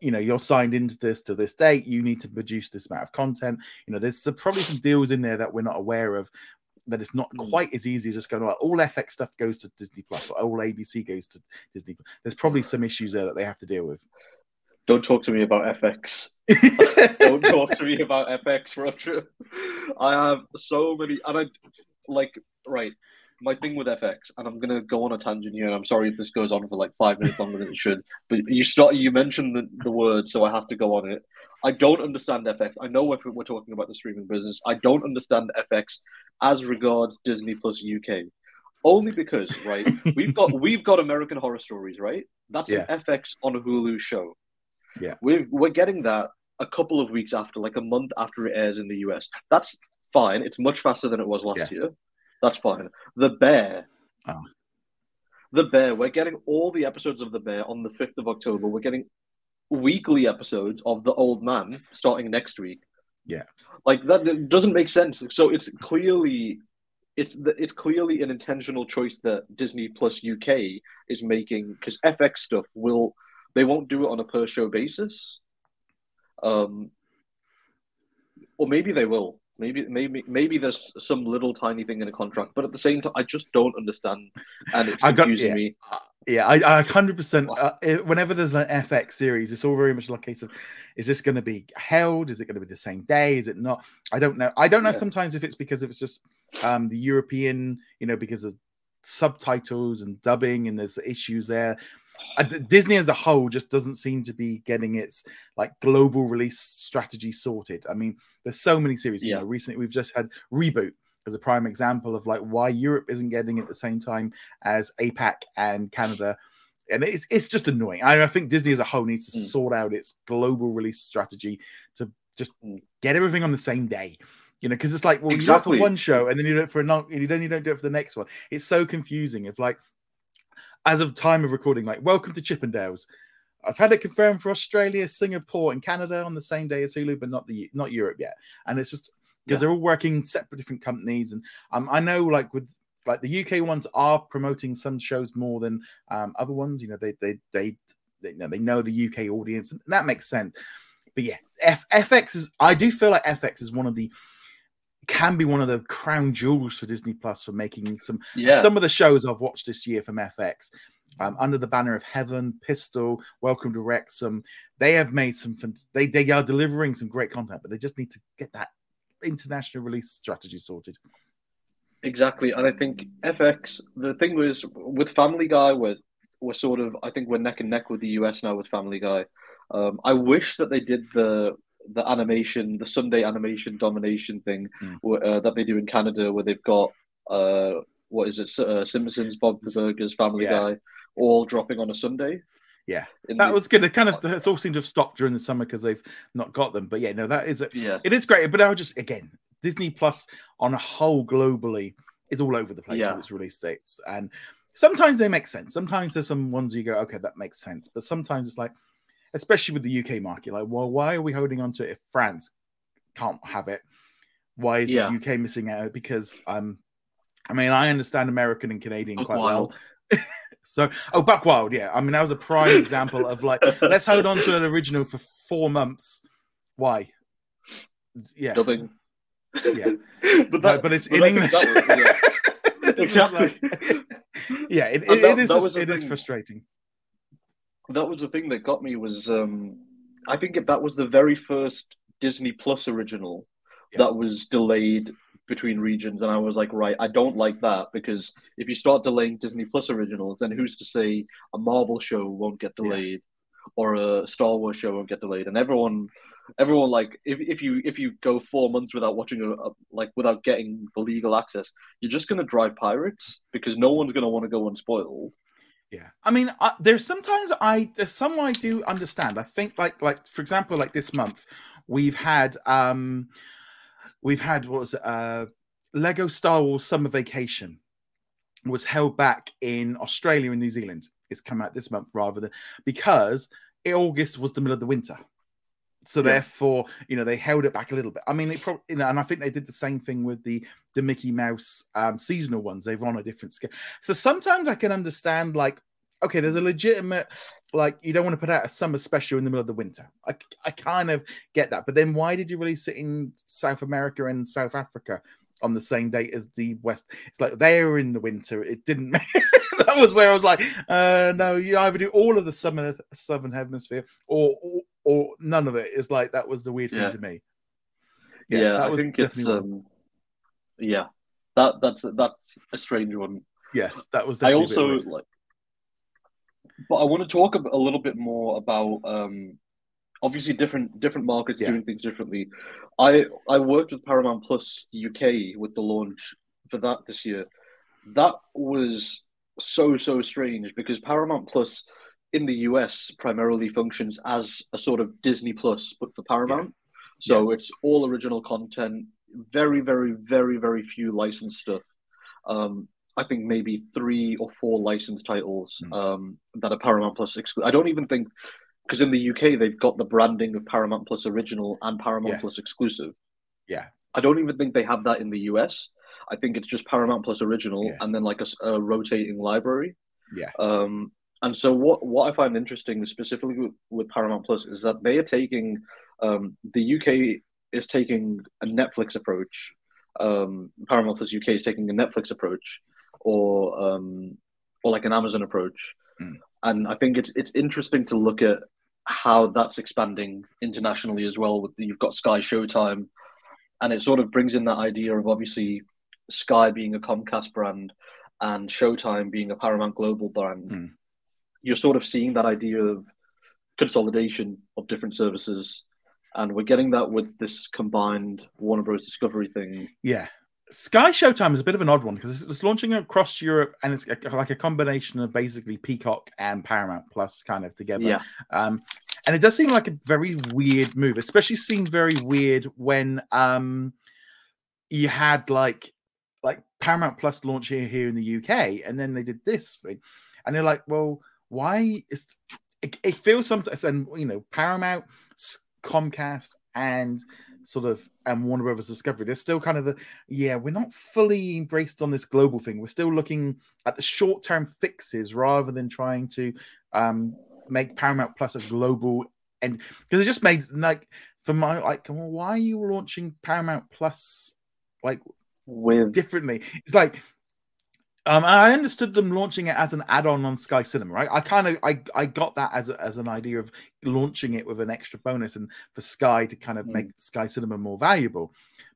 you know you're signed into this to this date you need to produce this amount of content you know there's probably some deals in there that we're not aware of that it's not mm. quite as easy as just going, well, all FX stuff goes to Disney Plus or all ABC goes to Disney. There's probably some issues there that they have to deal with. Don't talk to me about FX. [laughs] Don't talk to me about FX, Roger. I have so many, and I like, right. My thing with FX, and I'm gonna go on a tangent here. And I'm sorry if this goes on for like five minutes longer than it should, but you start. You mentioned the, the word, so I have to go on it. I don't understand FX. I know if we're talking about the streaming business, I don't understand FX as regards Disney Plus UK. only because right [laughs] we've got we've got American Horror Stories, right? That's Yeah. an FX on Hulu show. Yeah. we're we're getting that a couple of weeks after, like a month after it airs in the US. That's fine. It's much faster than it was last year. That's fine. The Bear. Oh. The Bear. We're getting all the episodes of The Bear on the fifth of October. We're getting weekly episodes of The Old Man starting next week. Yeah. like that doesn't make sense. So it's clearly. It's the, it's clearly an intentional choice that Disney Plus UK is making because FX stuff will they won't do it on a per show basis. Um, or maybe they will. Maybe maybe maybe there's some little tiny thing in a contract, but at the same time, I just don't understand, and it's I got- confusing yeah. me. Yeah, I, I 100%. Uh, it- whenever there's an FX series, it's all very much like a case of is this going to be held? Is it going to be the same day? Is it not? I don't know. I don't know Yeah. sometimes if it's because it's just um, the European, you know, because of subtitles and dubbing and there's issues there. Uh, Disney as a whole just doesn't seem to be getting its like global release strategy sorted. I mean, there's so many series. You Yeah. know, recently we've just had Reboot as a prime example of like why Europe isn't getting it at the same time as APAC and Canada. And it's it's just annoying. I, I think Disney as a whole needs to Mm. sort out its global release strategy to just Mm. get everything on the same day. You know, because it's like, well, you do it for one show and then you do it for another, and then you don't do it for the next one. It's so confusing. If like, as of time of recording, like, welcome to Chippendales. I've had it confirmed for Australia, Singapore, and Canada on the same day as Hulu, but not the not Europe yet. And it's just because Yeah. they're all working separate different companies. And um, I know, like with like the UK ones are promoting some shows more than um, other ones. You know, they they they they know they know the UK audience, and that makes sense. But yeah, F- FX is. I do feel like FX is one of the can be one of the crown jewels for Disney Plus for making some Yeah, some of the shows I've watched this year from FX, um, under the banner of Heaven, Pistol, Welcome to Wrexham, they have made some. They they are delivering some great content, but they just need to get that international release strategy sorted. exactly. And I think FX. The thing was with Family Guy, we're we're sort of. I think we're neck and neck with the US now with Family Guy. Um, I wish that they did the the animation, the Sunday animation domination thing Mm. uh, that they do in Canada, where they've got uh, what is it, uh, Simpsons, Bob the Burgers, Family Yeah. Guy, all dropping on a Sunday. Yeah, In That the- was good. It kind of it's all seemed to have stopped during the summer because they've not got them. But yeah, no, that is a, yeah, it is great. But I would just again, Disney Plus on a whole globally is all over the place Yeah. with its release dates, and sometimes they make sense. Sometimes there's some ones you go, okay, that makes sense. But sometimes it's like, especially with the UK market, like, well, why are we holding on to it if France can't have it? Why is Yeah. the UK missing out? Because um, I mean, I understand American and Canadian Buck quite Wild. well. [laughs] So, oh, Buck Wild, yeah. I mean, that was a prime example of like, [laughs] let's hold on to an original for four months. Why? Yeah, dubbing. Yeah. [laughs] but but, but it's in English. was- yeah. Exactly. yeah, it, it, that- it is. It is thing. frustrating. That was the thing that got me was um I think that was the very first Disney Plus original Yeah. that was delayed between regions and I was like right I don't like that because if you start delaying Disney Plus originals then who's to say a Marvel show won't get Yeah. delayed or a Star Wars show won't get delayed and everyone everyone like if, if you if you go 4 months without watching a, a like without getting the legal access you're just going to drive pirates because no one's going to want to go unspoiled Yeah, I mean, I, there's sometimes I there's some I do understand. I think like like for example, like this month, we've had um we've had what was it, uh Lego Star Wars Summer Vacation was held back in Australia and New Zealand. It's come out this month rather than because August was the middle of the winter. So Yeah. therefore, you know, they held it back a little bit. I mean, it probably, you know, and I think they did the same thing with the the Mickey Mouse um, seasonal ones. They've on a different scale. So sometimes I can understand, like, okay, there's a legitimate, like, you don't want to put out a summer special in the middle of the winter. I, I kind of get that. But then why did you release it in South America and South Africa on the same date as the West? It's like they were in the winter. It didn't. [laughs] that was where I was like, uh, no, you either do all of the summer, southern hemisphere or, or, none of it. It's like that was the weird Yeah. thing to me. Yeah, that I was think it's definitely one. um, yeah, that that's that's a strange one. Yes, that was. I definitely a bit also weird. like, but I want to talk a, a little bit more about um, obviously different different markets Yeah. doing things differently. I I worked with Paramount Plus UK with the launch for that this year, that was so so strange because Paramount Plus in the US primarily functions as a sort of Disney Plus, but for Paramount. Yeah. So yeah. it's all original content, very, very, very, very few licensed stuff. Um, I think maybe three or four licensed titles mm. um, that are Paramount Plus exclusive. I don't even think because in the UK they've got the branding of Paramount Plus original and Paramount yeah. Plus exclusive. Yeah, I don't even think they have that in the US. I think it's just Paramount Plus original yeah. and then like a, a, rotating library. Yeah. Um, and so what what I find interesting specifically with, with Paramount Plus is that they are taking um, the UK is taking a Netflix approach. Um, Paramount Plus UK is taking a Netflix approach, or um, or like an Amazon approach. Mm. And I think it's it's interesting to look at how that's expanding internationally as well. With the, you've got Sky Showtime, and it sort of brings in that idea of obviously Sky being a Comcast brand and Showtime being a Paramount Global brand. Mm. You're sort of seeing that idea of consolidation of different services and we're getting that with this combined Warner Bros. Discovery thing. Yeah, Sky Showtime is a bit of an odd one because it's launching across Europe and it's like a combination of basically Peacock and Paramount Plus kind of together. Yeah. Um, and it does seem like a very weird move, especially seemed very weird when um, you had like like Paramount Plus launch here here in the UK, and then they did this thing, and they're like, well, why is it, it feels something? And you know, Paramount Comcast and sort of and Warner Brothers Discovery, they're still kind of the yeah, we're not fully embraced on this global thing. We're still looking at the short term fixes rather than trying to um, make Paramount Plus a global and because it just made like for my like, why are you launching Paramount Plus like with differently? It's like um, I understood them launching it as an add-on on Sky Cinema, right? I kind of I, I got that as a, as an idea of launching it with an extra bonus and for Sky to kind of mm. make Sky Cinema more valuable.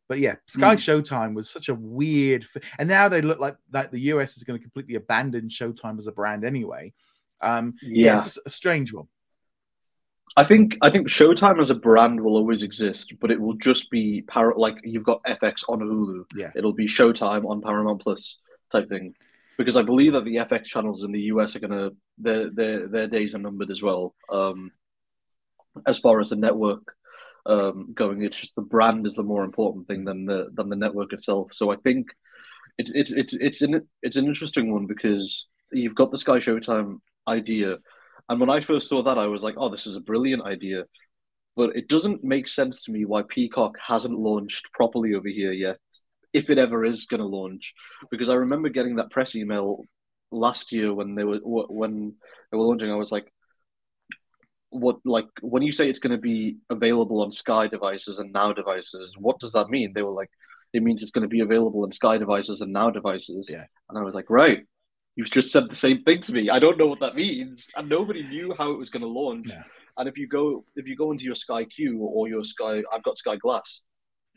But yeah, Sky mm. Showtime was such a weird, and now they look like that the US is going to completely abandon Showtime as a brand anyway. Um, yeah, yeah it's a strange one. I think I think Showtime as a brand will always exist, but it will just be par- like you've got FX on Hulu. Yeah, it'll be Showtime on Paramount Plus type thing. Because I believe that the FX channels in the US are gonna their their their days are numbered as well. Um, as far as the network um, going, it's just the brand is the more important thing than the than the network itself. So I think it's it's it's it's an it's an interesting one because you've got the Sky Showtime idea, and when I first saw that, I was like, oh, this is a brilliant idea. But it doesn't make sense to me why Peacock hasn't launched properly over here yet if it ever is going to launch. Because I remember getting that press email last year when they were when they were launching. I was like, "What? Like when you say it's going to be available on Sky devices and Now devices, what does that mean?" They were like, "It means it's going to be available on Sky devices and Now devices." Yeah, and I was like, "Right." You've just said the same thing to me. I don't know what that means, and nobody knew how it was going to launch. Yeah. And if you go if you go into your Sky Q or your Sky, I've got Sky Glass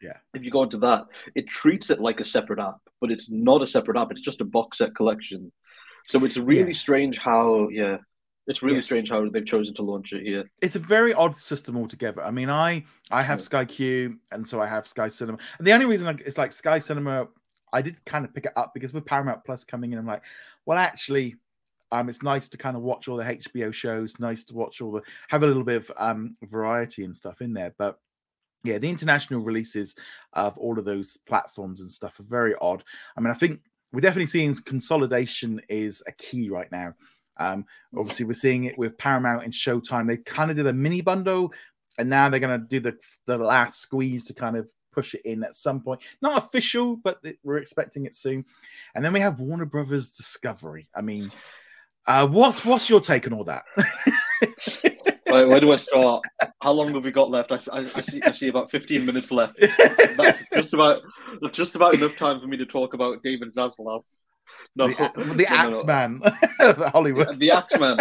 yeah. If you go into that, it treats it like a separate app, but it's not a separate app. It's just a box set collection. So it's really yeah. strange how, yeah, it's really yes. strange how they've chosen to launch it here. It's a very odd system altogether. I mean, I I have yeah. Sky Q, and so I have Sky Cinema. And the only reason I, it's like Sky Cinema, I did kind of pick it up because with Paramount Plus coming in, I'm like, well, actually, um, it's nice to kind of watch all the HBO shows. Nice to watch all the have a little bit of um variety and stuff in there, but yeah, the international releases of all of those platforms and stuff are very odd. I mean, I think we're definitely seeing consolidation is a key right now. Um, obviously, we're seeing it with Paramount and Showtime. They kind of did a mini bundle, and now they're going to do the the last squeeze to kind of push it in at some point. Not official, but we're expecting it soon. And then we have Warner Brothers Discovery. I mean, uh, what's what's your take on all that? [laughs] Right, where do I start? How long have we got left? I, I, I, see, I see about 15 minutes left. That's just about just about enough time for me to talk about David Zaslav. No, the, the [laughs] Axeman, Hollywood. The Axeman,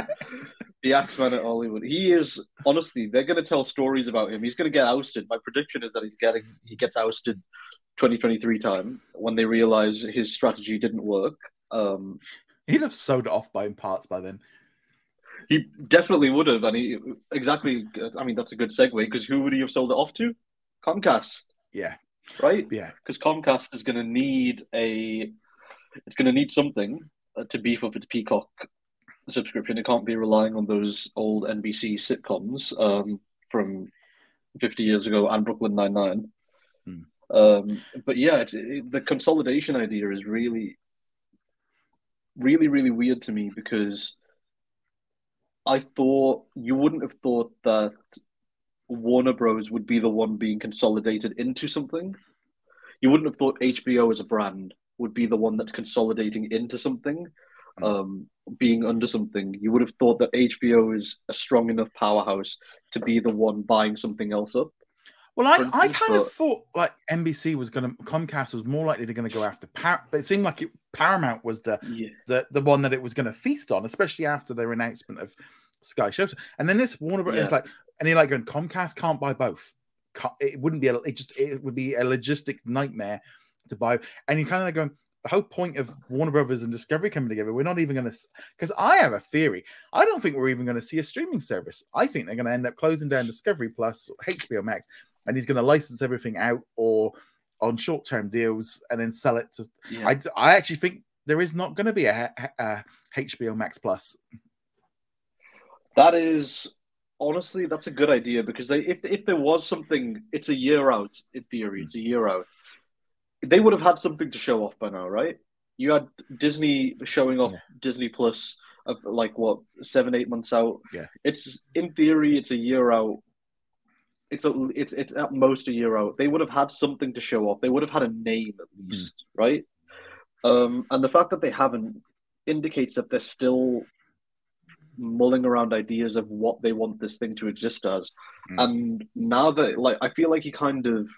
the Axeman at Hollywood. He is honestly, they're going to tell stories about him. He's going to get ousted. My prediction is that he's getting he gets ousted 2023 time when they realize his strategy didn't work. Um, He'd have sewed it off by in parts by then. He definitely would have, and he exactly. I mean, that's a good segue because who would he have sold it off to? Comcast. Yeah. Right. Yeah. Because Comcast is going to need a. it's going to need something uh, to beef up its Peacock subscription. It can't be relying on those old NBC sitcoms um, from 50 years ago and Brooklyn Nine Nine. Hmm. Um, but yeah, it's, it, the consolidation idea is really, really, really weird to me because I thought you wouldn't have thought that Warner Bros. would be the one being consolidated into something. You wouldn't have thought HBO as a brand would be the one that's consolidating into something, um, being under something. You would have thought that HBO is a strong enough powerhouse to be the one buying something else up. Well, I, I kind but- of thought like NBC was going to Comcast was more likely to going to go after Par- but it seemed like it, Paramount was the Yeah, the the one that it was going to feast on, especially after their announcement of Sky Shows. And then this Warner Brothers Yeah. like, and you're like going, Comcast can't buy both. It wouldn't be a, it just it would be a logistic nightmare to buy. And you're kind of like going, the whole point of Warner Brothers and Discovery coming together, we're not even going to because I have a theory. I don't think we're even going to see a streaming service. I think they're going to end up closing down Discovery Plus, HBO Max, and he's going to license everything out or on short-term deals and then sell it to yeah. I, I actually think there is not going to be a, a HBO Max Plus. That is honestly that's a good idea because they, if if there was something, it's a year out in theory. It's a year out. They would have had something to show off by now, right? You had Disney showing off Yeah. Disney Plus, uh, like what seven eight months out. Yeah. it's in theory it's a year out. It's a it's it's at most a year out. They would have had something to show off. They would have had a name at least, right? Um, and the fact that they haven't indicates that they're still mulling around ideas of what they want this thing to exist as. Mm. And now that like I feel like he kind of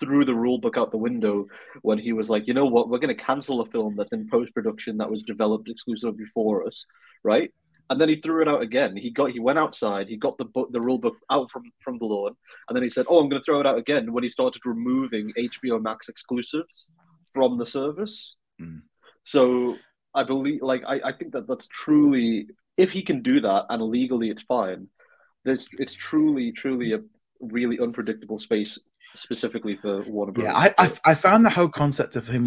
threw the rule book out the window when he was like, you know what, we're going to cancel a film that's in post production that was developed exclusively for us, right? And then he threw it out again. He got he went outside. He got the book, the rule book out from from the lawn, and then he said, "Oh, I'm going to throw it out again." When he started removing HBO Max exclusives from the service, Mm. so I believe, like, I, I think that that's truly, if he can do that and legally it's fine, there's, it's truly, truly a really unpredictable space specifically for Warner Bros. Yeah, I, I I found the whole concept of him.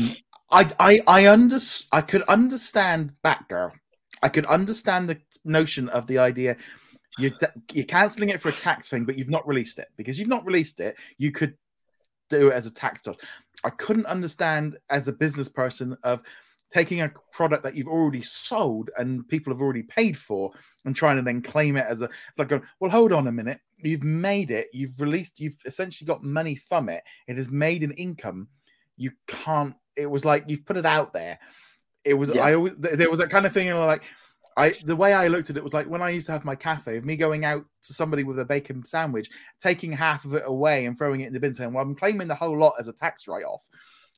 I I I under I could understand Batgirl. I could understand the notion of the idea. You're, you're canceling it for a tax thing, but you've not released it because you've not released it. You could do it as a tax dodge. I couldn't understand as a business person of taking a product that you've already sold and people have already paid for and trying to then claim it as a it's like going, well hold on a minute you've made it you've released you've essentially got money from it it has made an income you can't it was like you've put it out there it was Yeah. i always there was that kind of thing know, like I the way I looked at it was like when I used to have my cafe of me going out to somebody with a bacon sandwich, taking half of it away and throwing it in the bin, saying, "Well, I'm claiming the whole lot as a tax write-off."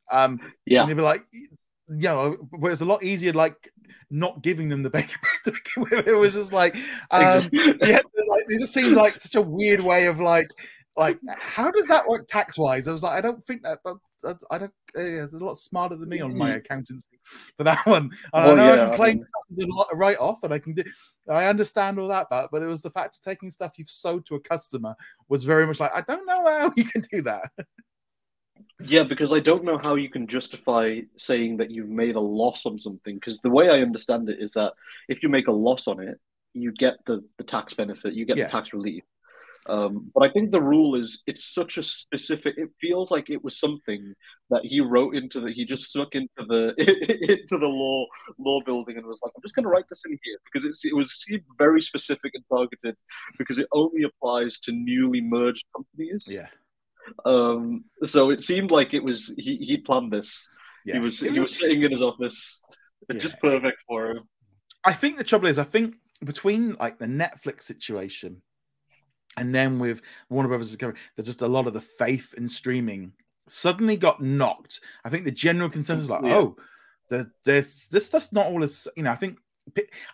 Um, yeah, and you'd be like, you know, but it's a lot easier like not giving them the bacon [laughs] to begin with. It was just like, um, yeah, like it just seemed like such a weird way of like, like how does that work tax wise? I was like, I don't think that. that, that I don't. Uh, yeah, it's a lot smarter than me on my accountancy for that one. And Well, I know I yeah, can I claim mean- a lot of write off, and I can do. I understand all that, but but it was the fact of taking stuff you've sold to a customer was very much like I don't know how you can do that. Yeah, because I don't know how you can justify saying that you've made a loss on something. Because the way I understand it is that if you make a loss on it, you get the, the tax benefit, you get Yeah. the tax relief. Um, but I think the rule is it's such a specific. It feels like it was something that he wrote into the. He just stuck into the [laughs] into the law law building and was like, I'm just going to write this in here because it's, it was seemed very specific and targeted because it only applies to newly merged companies. Yeah, Um, so it seemed like it was he he planned this. yeah. He was It he was sitting in his office. It's Yeah. just perfect for him. I think the trouble is, I think between like the Netflix situation and then with Warner Brothers Discovery, there's just a lot of the faith in streaming suddenly got knocked. I think the general consensus was like, Yeah. oh, the, there's this stuff's not all as you know. I think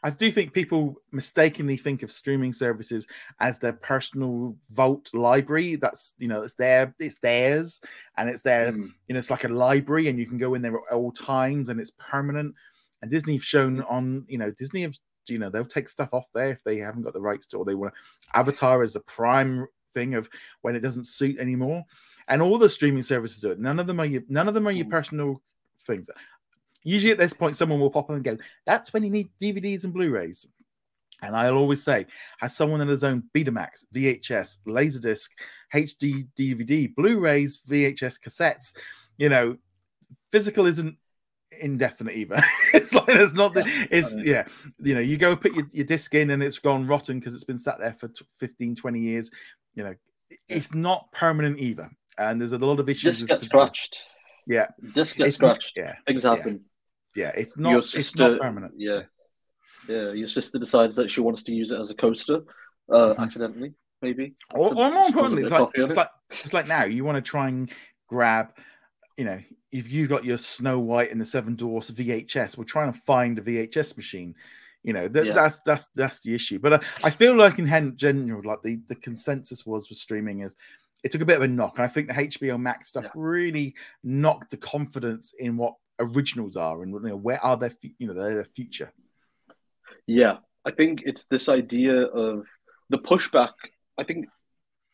I do think people mistakenly think of streaming services as their personal vault library. That's you know, it's their it's theirs and it's their Mm. you know, it's like a library and you can go in there at all times and it's permanent. And Disney have shown on, you know, Disney have, you know, they'll take stuff off there if they haven't got the rights to, or they want Avatar is a prime thing of when it doesn't suit anymore. And all the streaming services do it. None of them are your, none of them are your Mm. personal things. Usually at this point, someone will pop up and go, "That's when you need DVDs and Blu-rays." And I'll always say, has someone that has owned Betamax, VHS, Laserdisc, HD, DVD, Blu-rays, VHS cassettes, you know, physical isn't indefinite either. [laughs] it's like there's not the, it's yeah, you know, you go put your, your disc in and it's gone rotten because it's been sat there for 15, 20 years. You know, it's not permanent either. And there's a lot of issues. Disc gets scratched. Yeah. Disc gets scratched. yeah. Things happen. Yeah. yeah. It's not your sister, it's not permanent. Yeah. Yeah. Your sister decides that she wants to use it as a coaster, uh, mm-hmm. accidentally, maybe. Or, or more importantly, it's like, it's, like, it's like now you want to try and grab, you know, if you've got your Snow White and the Seven Dwarfs VHS, we're trying to find a VHS machine. You know, th- yeah. that's that's that's the issue. But uh, I feel like in general, like the, the consensus was with streaming is it took a bit of a knock. And I think the HBO Max stuff yeah. really knocked the confidence in what originals are and you know, where are their you know their future. Yeah, I think it's this idea of the pushback. I think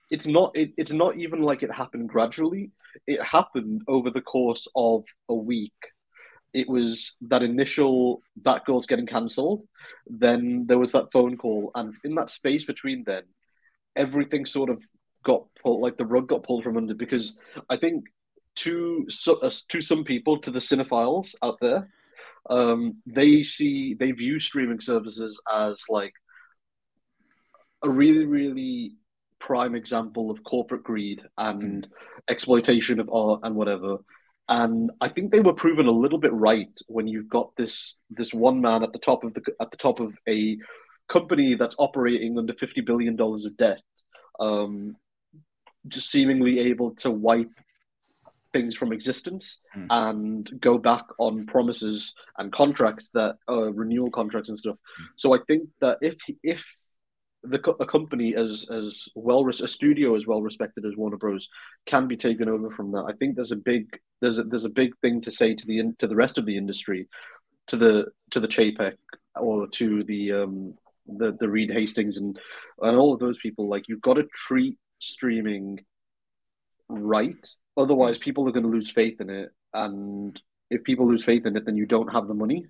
it's not it, it's not even like it happened gradually. It happened over the course of a week. It was that initial Batgirl's getting cancelled. Then there was that phone call and in that space between then everything sort of got pulled like the rug got pulled from under because i think to uh, to some people to the cinephiles out there um, they see they view streaming services as like a really really prime example of corporate greed and mm. exploitation of art and whatever. And I think they were proven a little bit right when you've got this this one man at the top of the at the top of a company that's operating under fifty billion dollars of debt, um, just seemingly able to wipe things from existence mm. and go back on promises and contracts that uh, renewal contracts and stuff. Mm. So I think that if if the a company as as well a studio as well respected as Warner Bros can be taken over from that. I think there's a big there's a, there's a big thing to say to the to the rest of the industry, to the to the Chapek or to the um the the Reed Hastings and and all of those people. Like you've got to treat streaming right, otherwise people are going to lose faith in it, and if people lose faith in it, then you don't have the money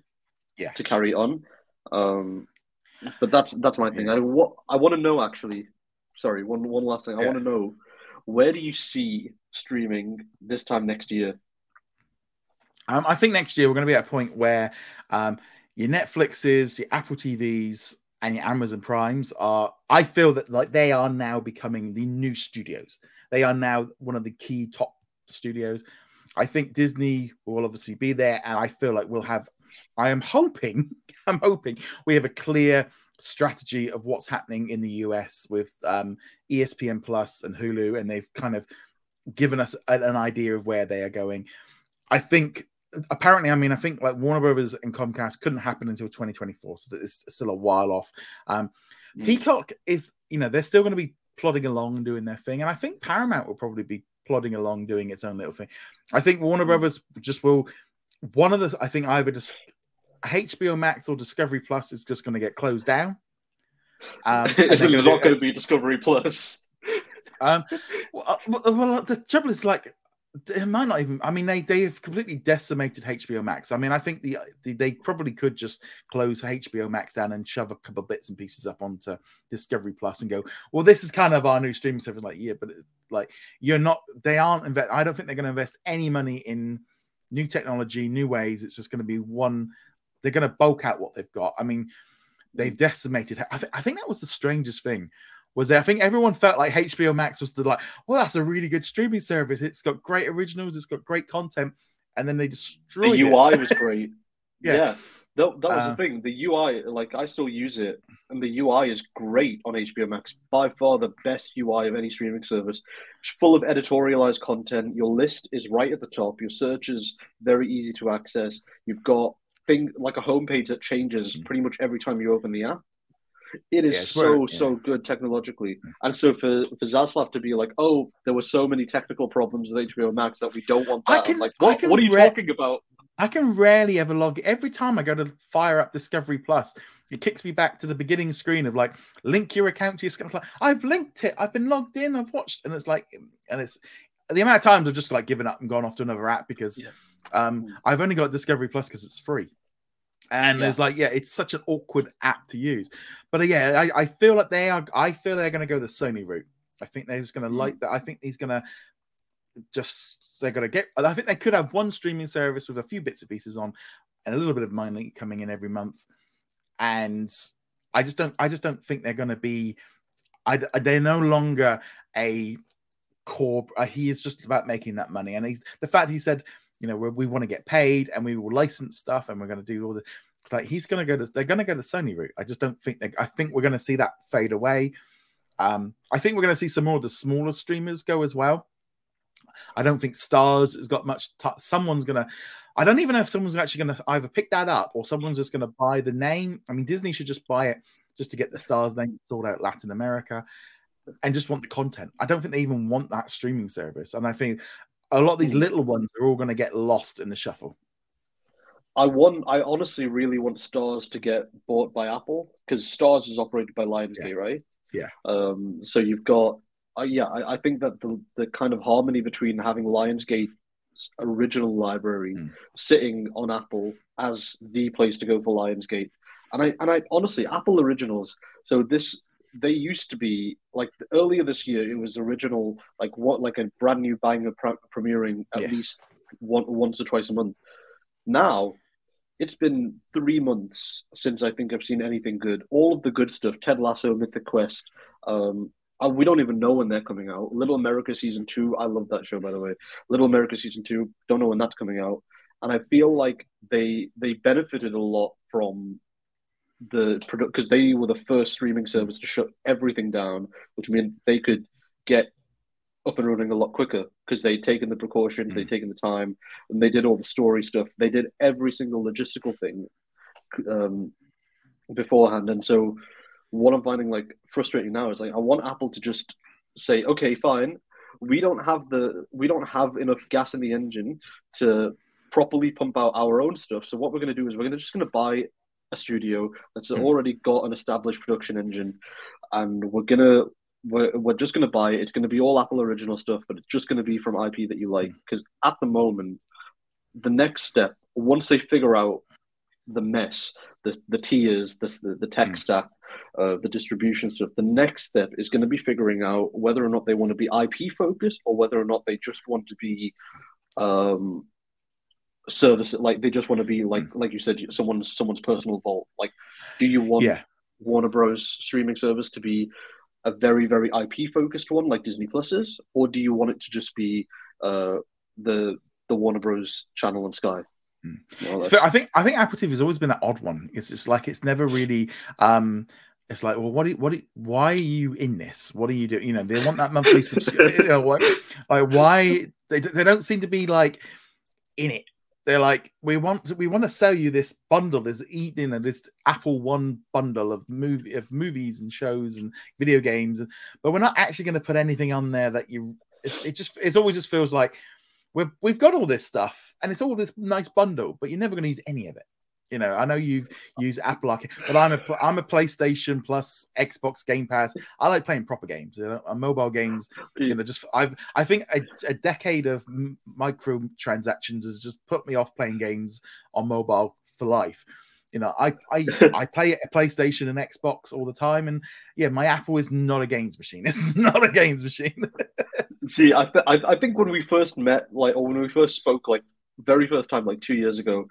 yeah. to carry on. Um, but that's that's my thing. I what I want to know actually. Sorry, one one last thing. I yeah. want to know where do you see streaming this time next year? Um, I think next year we're going to be at a point where um, your Netflixes, your Apple TVs, and your Amazon Primes are. I feel that like they are now becoming the new studios. They are now one of the key top studios. I think Disney will obviously be there, and I feel like we'll have I am hoping, [laughs] I'm hoping we have a clear strategy of what's happening in the US with um, ESPN Plus and Hulu, and they've kind of given us an, an idea of where they are going. I think apparently, I mean, I think like Warner Brothers and Comcast couldn't happen until 2024, so it's still a while off. Um, mm. Peacock is, you know, they're still going to be plodding along and doing their thing, and I think Paramount will probably be plodding along doing its own little thing. I think Warner hmm. Brothers just will one of the I think either just HBO Max or Discovery Plus is just going to get closed down. Um, [laughs] it's not going to be Discovery Plus. um, well, uh, well, the trouble is like it might not even. I mean, they they have completely decimated HBO Max. I mean, I think the, the, they probably could just close HBO Max down and shove a couple bits and pieces up onto Discovery Plus and go, well, this is kind of our new streaming service. Like, yeah, but like you're not. They aren't. Invest, I don't think they're going to invest any money in new technology, new ways. It's just going to be one. They're going to bulk out what they've got. I mean, they've decimated. I, th- I think that was the strangest thing. Was there, I think everyone felt like HBO Max was the like, well, that's a really good streaming service. It's got great originals. It's got great content, and then they destroyed. The UI it. was great. [laughs] yeah. yeah. That, that was uh, the thing. The UI, like I still use it, and the UI is great on HBO Max. By far the best UI of any streaming service. It's full of editorialized content. Your list is right at the top. Your search is very easy to access. You've got thing like a homepage that changes mm. pretty much every time you open the app. It is yeah, so yeah. so good technologically, mm. and so for for Zaslav to be like, "Oh, there were so many technical problems with HBO Max that we don't want that." I can, like, what, what are you re- talking about? I can rarely ever log every time I go to fire up Discovery Plus. It kicks me back to the beginning screen of like link your account to your screen. Like I've linked it. I've been logged in. I've watched, and it's like, and it's the amount of times I've just like given up and gone off to another app because yeah. Um, Hmm. I've only got Discovery Plus because it's free. And Yeah. there's like, yeah, it's such an awkward app to use. But uh, yeah, I, I feel like they are. I feel they're going to go the Sony route. I think they're just going to Mm. like that. I think he's going to just they're going to get. I think they could have one streaming service with a few bits and pieces on, and a little bit of money coming in every month. And I just don't. I just don't think they're going to be. I, they're no longer a core. Uh, he is just about making that money, and he's the fact he said, you know, we, we want to get paid, and we will license stuff, and we're going to do all the. Like he's going to go. To, they're going to go the Sony route. I just don't think. They, I think we're going to see that fade away. Um, I think we're going to see some more of the smaller streamers go as well. I don't think Starz has got much. T- someone's to. I don't even know if someone's actually to either pick that up or someone's just to buy the name. I mean, Disney should just buy it just to get the Starz name sold out Latin America and just want the content. I don't think they even want that streaming service. And I think a lot of these Hmm. little ones are all to get lost in the shuffle. I want. I honestly really want Starz to get bought by Apple because Starz is operated by Lionsgate, right? Yeah. Um. So you've got. Yeah, I, I think that the the kind of harmony between having Lionsgate's original library Mm. sitting on Apple as the place to go for Lionsgate, and I and I honestly Apple originals. So this they used to be like earlier this year. It was original like what like a brand new banger pre- premiering at Yeah. least one once or twice a month. Now it's been three months since I think I've seen anything good. All of the good stuff, Ted Lasso, Mythic Quest. Um, uh, we don't even know when they're coming out. Little America season two, I love that show by the way. Little America season two, don't know when that's coming out. And I feel like they they benefited a lot from the product because they were the first streaming service to shut everything down, which meant they could get up and running a lot quicker because they'd taken the precautions, Mm. they'd taken the time, and they did all the story stuff. They did every single logistical thing um, beforehand. And so, what I'm finding like frustrating now is like I want Apple to just say, okay, fine, we don't have the we don't have enough gas in the engine to properly pump out our own stuff. So what we're going to do is we're gonna, just going to buy a studio that's Hmm. already got an established production engine, and we're gonna we're, we're just going to buy it. It's going to be all Apple original stuff, but it's just going to be from IP that you like. Because at the moment, the next step, once they figure out the mess, the the tiers, the the, the tech Mm. stack, uh, the distribution stuff, the next step is going to be figuring out whether or not they want to be IP focused or whether or not they just want to be um service like they just want to be like like you said someone's someone's personal vault. Like do you want Yeah. warner bros. streaming service to be a very very ip focused one like disney plus is or do you want it to just be uh the the warner bros. channel on sky Mm. You know, It's like- fair- I think I think Apple TV has always been that odd one. It's it's like it's never really. um It's like, well, what? do what? do why are you in this? What are you doing? You know, they want that monthly [laughs] subscription. you know, what, like, why? They they don't seem to be like in it. They're like, we want to, we want to sell you this bundle, this eating know, this Apple One bundle of movie of movies and shows and video games, but we're not actually going to put anything on there that you. It's, it just it always just feels like we've we've got all this stuff and it's all this nice bundle, but you're never going to use any of it. You know, I know you've used Apple Arcade, but I'm a I'm a PlayStation Plus Xbox Game Pass. I like playing proper games, you know, uh, mobile games. You know, just I've I think a, a decade of microtransactions has just put me off playing games on mobile for life. You know, I I [laughs] I play a PlayStation and Xbox all the time, and yeah, my Apple is not a games machine. [laughs] It's not a games machine. [laughs] See, I, th- I I think when we first met, like, or when we first spoke, like, very first time, like two years ago,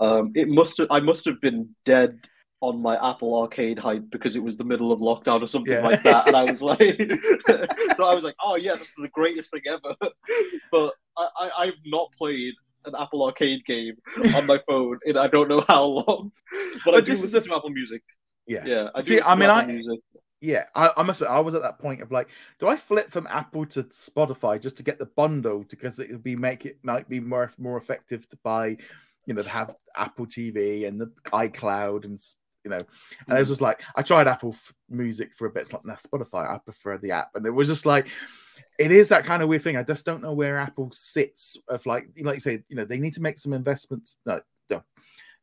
um, it must have I must have been dead on my Apple Arcade hype because it was the middle of lockdown or something Yeah. like that, and I was like, so I was like, oh yeah, this is the greatest thing ever. but I, I I've not played an Apple Arcade game on my phone in I don't know how long. But, I But do this is listen the- to Apple Music. yeah. Yeah, I do. See, I mean, Apple I- Music. Yeah, I, I must. I was at that point of like, do I flip from Apple to Spotify just to get the bundle because it would be make it might be more more effective to buy, you know, to have Apple TV and the iCloud and you know, and Mm. it was just like I tried Apple Music for a bit. It's like, nah, Spotify, I prefer the app, and it was just like, it is that kind of weird thing. I just don't know where Apple sits. Of like, like you say, you know, they need to make some investments. No, no,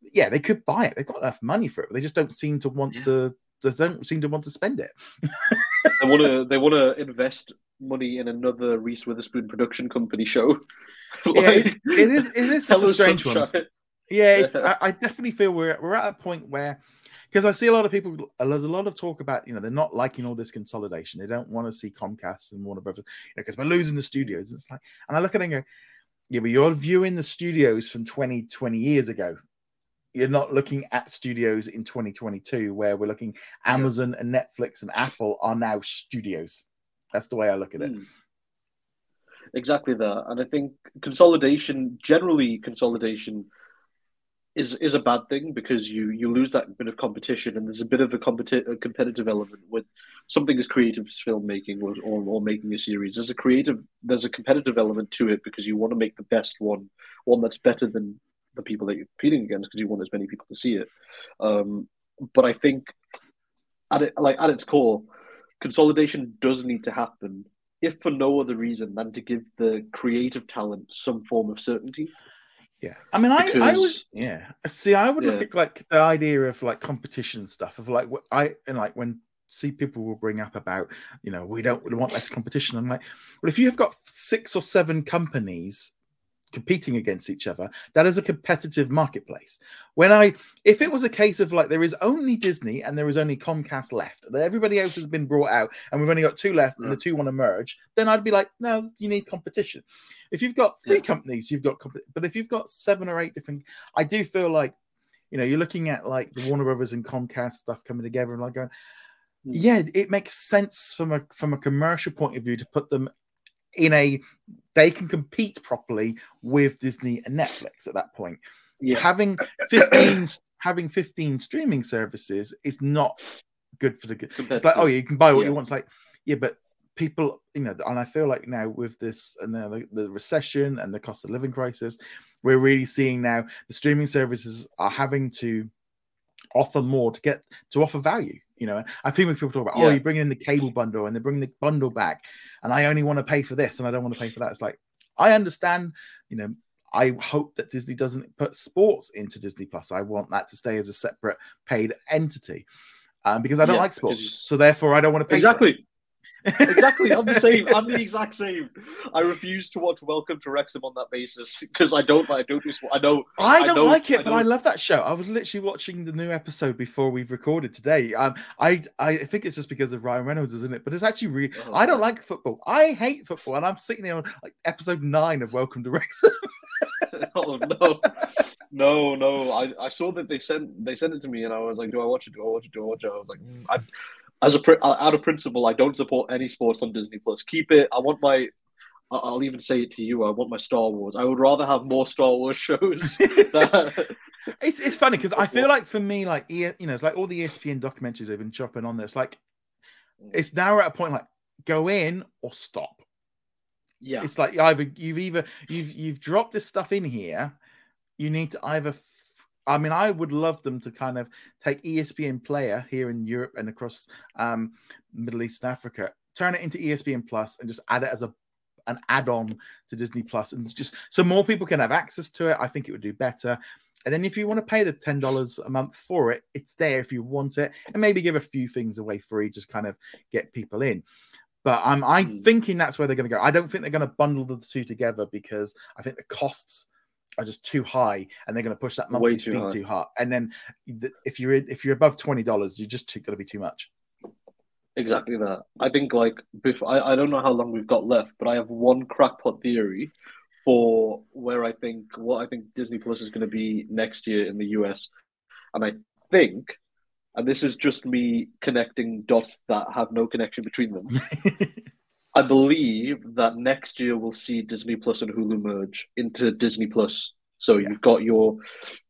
yeah, they could buy it. They've got enough money for it. But they just don't seem to want Yeah. to. They don't seem to want to spend it. [laughs] they want to they want to invest money in another Reese Witherspoon production company show. like, [laughs] yeah, it, it is. It is a strange one. Yeah, I, I, definitely feel we're we're at a point where because I see a lot of people. There's a lot of talk about you know they're not liking all this consolidation. They don't want to see Comcast and Warner Brothers because you know, we're losing the studios. It's like, and I look at it and go, yeah, but you're viewing the studios from 20, 20 years ago. You're not looking at studios in 2022 where we're looking Amazon yeah. and Netflix and Apple are now studios. That's the way I look at it. Mm. Exactly that. And I think consolidation, generally consolidation is is a bad thing because you you lose that bit of competition and there's a bit of a, competi- a competitive element with something as creative as filmmaking or, or, or making a series. There's a creative there's a competitive element to it because you want to make the best one one that's better than the people that you're competing against because you want as many people to see it. Um, but i think at it like at its core consolidation does need to happen if for no other reason than to give the creative talent some form of certainty yeah, I mean, I, because, I was, yeah. See, I would yeah. look at like the idea of like competition stuff of like what I and like when see people will bring up about you know we don't we want less competition. I'm like, well, if you have got six or seven companies competing against each other. That is a competitive marketplace. When I, if it was a case of like there is only Disney and there is only Comcast left, that everybody else has been brought out and we've only got two left and the two want to merge, then I'd be like, no, you need competition. If you've got three yeah. companies, you've got, comp- but if you've got seven or eight different, I do feel like, you know, you're looking at like the Warner Brothers and Comcast stuff coming together and like going, hmm. yeah, it makes sense from a from a commercial point of view to put them in a they can compete properly with Disney and Netflix at that point. Yeah. Having 15 [coughs] having 15 streaming services is not good for the good. It's like, oh, you can buy what yeah. you want. It's like, yeah, but people, you know, and I feel like now with this and the, the recession and the cost of living crisis, we're really seeing now the streaming services are having to offer more to get to offer value. You know, I think when people talk about, oh, yeah. oh, you're bringing in the cable bundle and they're bringing the bundle back, and I only want to pay for this and I don't want to pay for that. It's like, I understand, you know, I hope that Disney doesn't put sports into Disney Plus. I want that to stay as a separate paid entity um, because I don't yeah, like sports. So therefore, I don't want to pay. Exactly exactly. I'm the same. I'm the exact same. I refuse to watch Welcome to Wrexham on that basis because I don't. I don't. Just, I know. I don't I know, like it, I but I love that show. I was literally watching the new episode before we've recorded today. Um, I I think it's just because of Ryan Reynolds, isn't it? But it's actually really. Oh, I don't like football. I hate football, and I'm sitting here on like episode nine of Welcome to Wrexham. [laughs] [laughs] oh no. No, no. I, I saw that they sent they sent it to me, and I was like, "Do I watch it? Do I watch it? Do I watch it?" I was like, mm, I, as a uh, out of principle, I don't support any sports on Disney Plus. Keep it. I want my. I'll even say it to you. I want my Star Wars. I would rather have more Star Wars shows. that... [laughs] [laughs] it's it's funny because I feel like for me, like you know, it's like all the ESPN documentaries they've been chopping on this. Like, mm. it's now at a point like go in or stop. Yeah, it's like either you've either you've you've dropped this stuff in here. You need to either I mean, I would love them to kind of take ESPN Player here in Europe and across um, Middle East and Africa, turn it into ESPN Plus, and just add it as a an add-on to Disney Plus, and just so more people can have access to it. I think it would do better. And then if you want to pay the ten dollars a month for it, it's there if you want it, and maybe give a few things away free, just kind of get people in. But I'm I'm hmm. thinking that's where they're going to go. I don't think they're going to bundle the two together because I think the costs are just too high, and they're going to push that monthly too fee high. too hard. And then if you're if you're above twenty dollars, you're just going to be too much. Exactly that. I think like before, I, I don't know how long we've got left, but I have one crackpot theory for where I think what I think Disney Plus is going to be next year in the US, and I think, and this is just me connecting dots that have no connection between them. [laughs] I believe that next year we'll see Disney Plus and Hulu merge into Disney Plus. So yeah. you've got your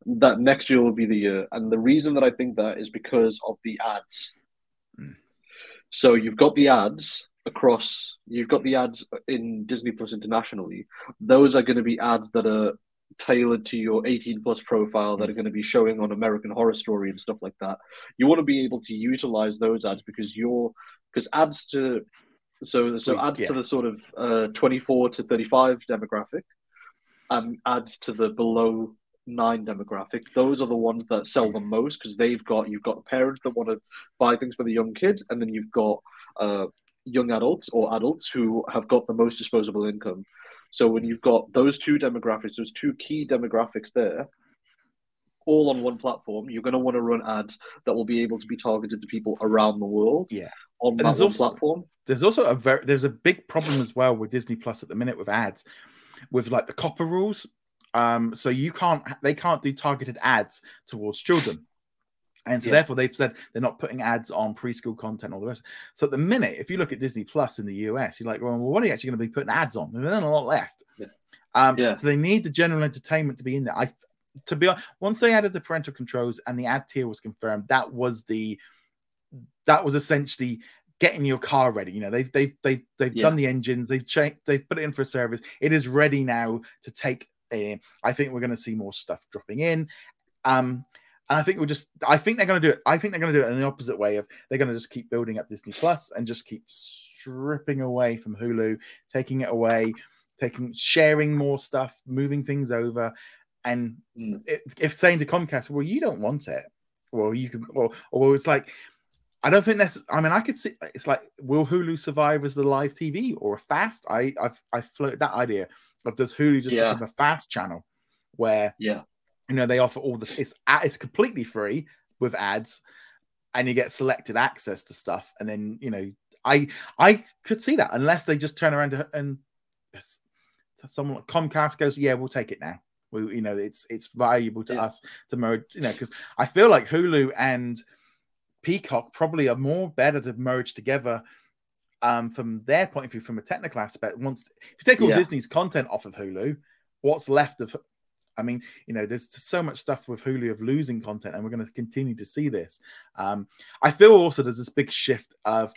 that next year will be the year, and the reason that I think that is because of the ads. Mm. So you've got the ads across. You've got the ads in Disney Plus internationally. Those are going to be ads that are tailored to your 18 plus profile that are going to be showing on American Horror Story and stuff like that. You want to be able to utilize those ads because you're because ads to so so adds yeah. to the sort of uh, 24 to 35 demographic, and adds to the below nine demographic. Those are the ones that sell the most because they've got you've got parents that want to buy things for the young kids, and then you've got uh, young adults or adults who have got the most disposable income. So when you've got those two demographics, those two key demographics there, all on one platform, you're going to want to run ads that will be able to be targeted to people around the world. Yeah. On that also, platform. There's also a very there's a big problem as well with Disney Plus at the minute with ads, with like the COPPA rules. Um, so you can't they can't do targeted ads towards children. And so, yeah. therefore, they've said they're not putting ads on preschool content or the rest. So, at the minute, if you look at Disney Plus in the US, you're like, well, what are you actually going to be putting ads on? There's not a lot left. Yeah. Um, yeah. So, they need the general entertainment to be in there. I, to be honest, once they added the parental controls and the ad tier was confirmed, that was the, that was essentially getting your car ready. You know, they've they've they've they've yeah. done the engines, they've checked, they've put it in for a service. It is ready now to take. In. I think we're going to see more stuff dropping in. Um, and I think we'll just, I think they're going to do it. I think they're going to do it in the opposite way of they're going to just keep building up Disney Plus and just keep stripping away from Hulu, taking it away, taking, sharing more stuff, moving things over. And mm. if saying to Comcast, well, you don't want it, well, you can, or, or it's like, I don't think that's. I mean, I could see. It's like, will Hulu survive as the live TV or a fast? I I've I floated that idea of does Hulu just yeah. become a fast channel where yeah you know they offer all the it's it's completely free with ads and you get selected access to stuff and then you know i i could see that unless they just turn around and someone like comcast goes yeah we'll take it now we you know it's it's valuable to yeah. us to merge you know because i feel like hulu and peacock probably are more better to merge together um from their point of view from a technical aspect once if you take all yeah. disney's content off of hulu what's left of I mean, you know, there's so much stuff with Hulu of losing content, and we're going to continue to see this. Um, I feel also there's this big shift of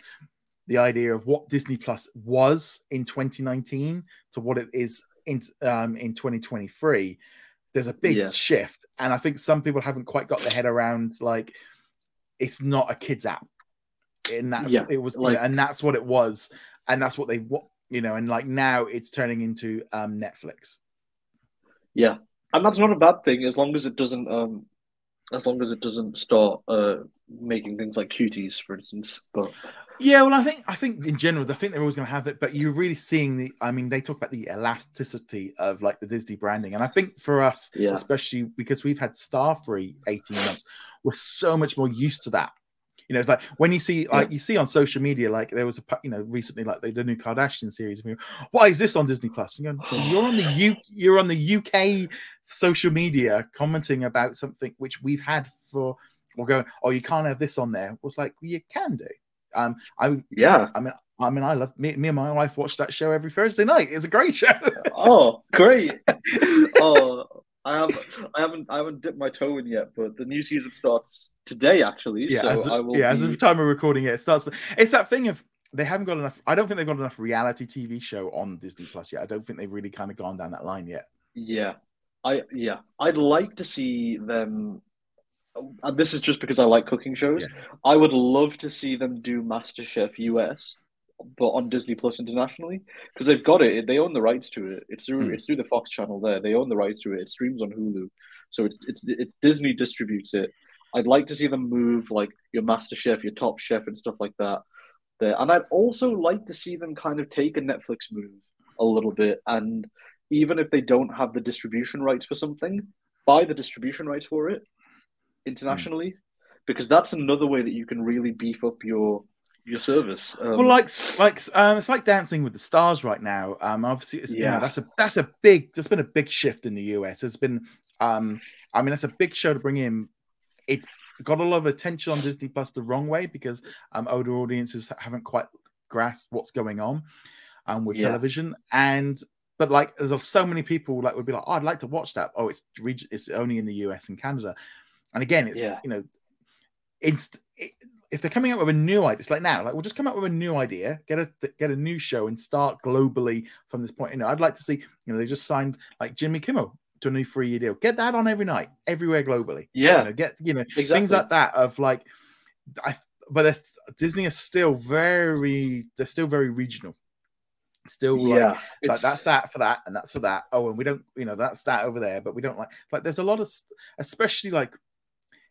the idea of what Disney Plus was in 2019 to what it is in um, in 2023. There's a big yeah. shift, and I think some people haven't quite got their head around like it's not a kids app, and that's yeah, what it was, like, know, and that's what it was, and that's what they what you know, and like now it's turning into um, Netflix. Yeah, and that's not a bad thing as long as it doesn't um as long as it doesn't start uh making things like cuties for instance but yeah well i think i think in general i think they're always going to have it but you're really seeing the i mean they talk about the elasticity of like the disney branding and i think for us yeah. especially because we've had star free 18 months we're so much more used to that you know, it's like when you see, like, yeah. you see on social media, like there was a, you know, recently, like the, the new Kardashian series. Why is this on Disney Plus? And you're, you're on the U, you're on the UK social media commenting about something which we've had for, or going, oh, you can't have this on there. Was like, well, you can do. Um, I yeah. I mean, I mean, I love me, me and my wife watch that show every Thursday night. It's a great show. oh, great! [laughs] oh, I have I haven't I haven't dipped my toe in yet, but the new season starts today actually. Yeah, so as of, I will. Yeah, be... as of the time of recording it, it starts. It's that thing of they haven't got enough. I don't think they've got enough reality TV show on Disney Plus yet. I don't think they've really kind of gone down that line yet. Yeah, I yeah, I'd like to see them. And this is just because I like cooking shows. Yeah. I would love to see them do MasterChef US but on Disney Plus internationally because they've got it. They own the rights to it. It's through mm. it's through the Fox channel there. They own the rights to it. It streams on Hulu, so it's it's it's Disney distributes it. I'd like to see them move like your Master Chef, your Top Chef, and stuff like that. There, and I'd also like to see them kind of take a Netflix move a little bit, and even if they don't have the distribution rights for something, buy the distribution rights for it internationally, mm. because that's another way that you can really beef up your your service. Um, well, like like um, it's like Dancing with the Stars right now. Um, obviously, yeah. you know that's a that's a big. There's been a big shift in the US. There's been, um, I mean, that's a big show to bring in. It's got a lot of attention on Disney Plus the wrong way because um, older audiences haven't quite grasped what's going on, um, with yeah. television and. But like, there's so many people like would be like, "Oh, I'd like to watch that." Oh, it's it's only in the US and Canada, and again, it's yeah. you know, it's it, if they're coming out with a new idea, it's like now, like we'll just come out with a new idea, get a get a new show, and start globally from this point. You know, I'd like to see. You know, they just signed like Jimmy Kimmel to a new three year deal. Get that on every night, everywhere globally. Yeah, you know, get you know exactly. things like that of like, I. But Disney is still very, they're still very regional. Still, yeah, like, that's that for that, and that's for that. Oh, and we don't, you know, that's that over there, but we don't like like. There's a lot of, especially like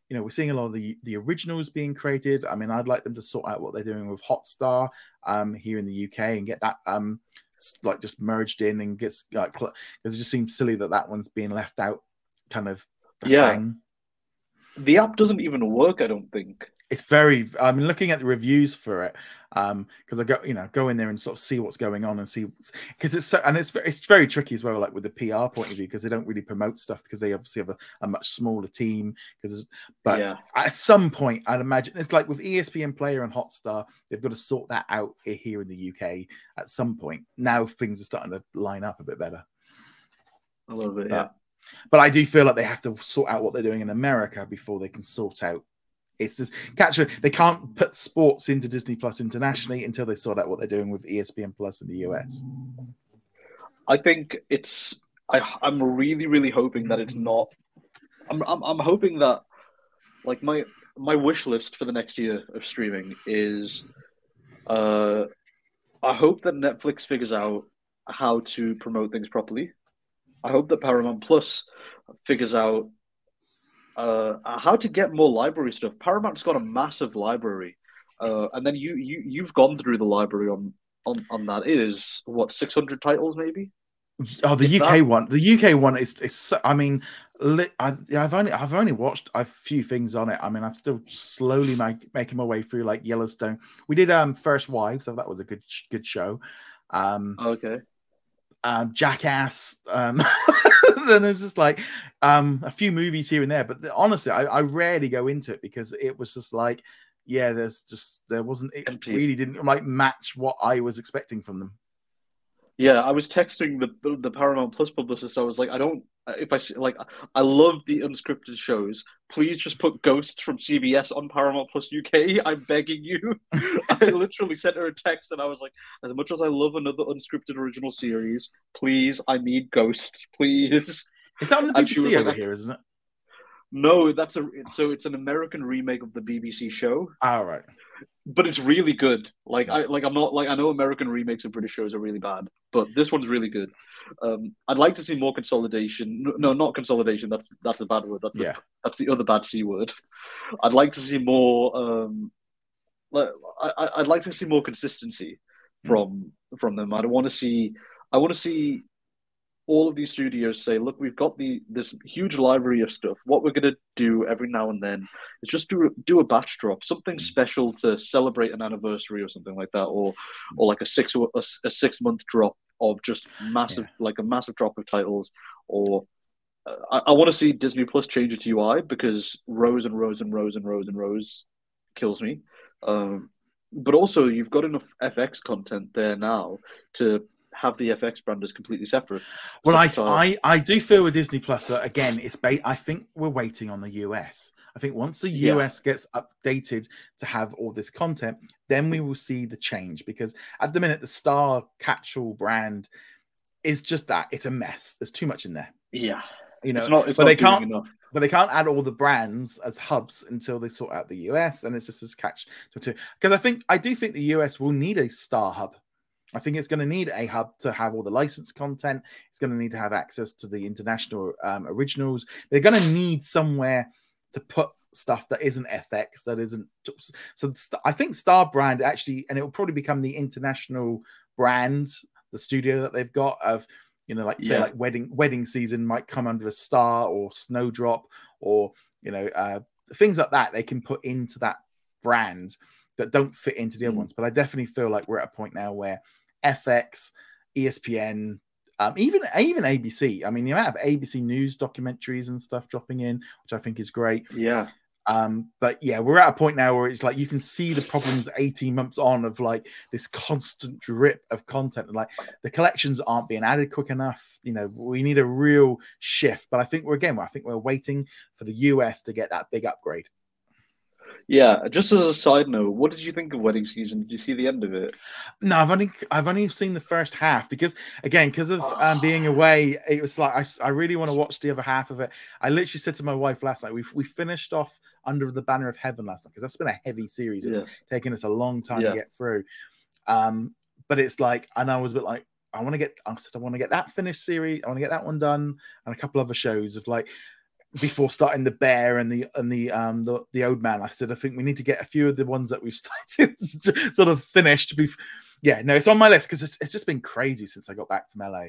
you know, we're seeing a lot of the the originals being created. I mean, I'd like them to sort out what they're doing with Hotstar um, here in the UK and get that um, like just merged in and gets like because it just seems silly that that one's being left out, kind of. Yeah. hang. The app doesn't even work. I don't think. It's very i mean looking at the reviews for it um because i go you know go in there and sort of see what's going on and see because it's so and it's it's very tricky as well like with the pr point of view because they don't really promote stuff because they obviously have a, a much smaller team because but yeah. at some point i'd imagine it's like with espn player and hotstar they've got to sort that out here in the uk at some point now things are starting to line up a bit better A little bit. Yeah. Yeah. but I do feel like they have to sort out what they're doing in America before they can sort out. It's this catch. They can't put sports into Disney Plus internationally until they sort out what they're doing with ESPN Plus in the US. I think it's. I, I'm really, really hoping that it's not. I'm, I'm, I'm hoping that, like my my wish list for the next year of streaming is, uh, I hope that Netflix figures out how to promote things properly. I hope that Paramount Plus figures out uh, how to get more library stuff. Paramount's got a massive library, uh, and then you you you've gone through the library on on on that. It is what six hundred titles maybe. Oh, the If UK that- one. The UK one is. It's. so- I mean, li- I, I've only. I've only watched a few things on it. I mean, I'm still slowly make, making my way through like Yellowstone. We did um First Wives, so that was a good good show. Um, Okay. Um, Jackass. Um, [laughs] then it's just like um, a few movies here and there. But the- honestly, I, I rarely go into it because it was just like, yeah, there's just there wasn't. It Empty. really didn't like match what I was expecting from them. Yeah, I was texting the the Paramount Plus publicist. I was like, I don't. If I like, I love the unscripted shows. Please just put Ghosts from CBS on Paramount Plus UK. [laughs] I'm begging you. [laughs] I literally sent her a text, and I was like, as much as I love another unscripted original series, please, I need Ghosts, [laughs] please. That on the BBC like, over I- here, isn't it? No, that's a so it's an American remake of the BBC show, All right. But it's really good. Like I like I'm not like I know American remakes of British shows are really bad, but this one's really good. Um, I'd like to see more consolidation. No, No, not consolidation. That's that's a bad word. That's a- that's the other bad c word. I'd like to see more. Um, like I, I'd like to see more consistency Mm. from from them. I don't want to see. I want to see all of these studios say, "Look, we've got the this huge library of stuff. What we're gonna do every now and then is just do do a batch drop, something special to celebrate an anniversary or something like that, or or like a six a, a six month drop of just massive, Yeah. like a massive drop of titles, or uh, I, I want to see Disney Plus change its UI because rows and rows and rows and rows and rows kills me. Um, but also, you've got enough FX content there now to have the FX brand as completely separate. Well, I, I I do feel with Disney Plus again, it's ba- I think we're waiting on the US. I think once the Yeah. US gets updated to have all this content, then we will see the change. Because at the minute, the Star Catch-all brand is just that it's a mess. There's too much in there, yeah, you know. it's not. It's but not they can't- enough. but they can't add all the brands as hubs until they sort out the US, and it's just this catch to because I think I do think the US will need a star hub. I think it's going to need a hub to have all the licensed content. It's going to need to have access to the international um, originals. They're going to need somewhere to put stuff that isn't FX, that isn't. So I think Star Brand actually, and it will probably become the international brand, the studio that they've got of you know, like say Yeah. like wedding wedding season might come under a star or snowdrop or you know uh, things like that. They can put into that brand that don't fit into the other Mm. ones. But I definitely feel like we're at a point now where FX, ESPN, um, even even ABC. I mean, the amount of ABC News documentaries and stuff dropping in, which I think is great. Yeah, Um, but yeah, we're at a point now where it's like you can see the problems 18 months on of like this constant drip of content and like the collections aren't being added quick enough. You know, we need a real shift. But I think we're again, I think we're waiting for the US to get that big upgrade. Yeah. Just as a side note, what did you think of Wedding Season? Did you see the end of it? No, I've only I've only seen the first half because again, because of um, being away, it was like I, I really want to watch the other half of it. I literally said to my wife last night, we we finished off under the banner of heaven last night because that's been a heavy series. It's Yeah. taken us a long time Yeah. to get through. Um, but it's like, and I was a bit like, I want to get, I said, I want to get that finished series. I want to get that one done, and a couple other shows of like, before starting the bear and the and the um the, the old man. I said I think we need to get a few of the ones that we've [laughs] started [laughs] sort of finished. Bef- yeah, no, it's on my list because it's, it's just been crazy since I got back from LA.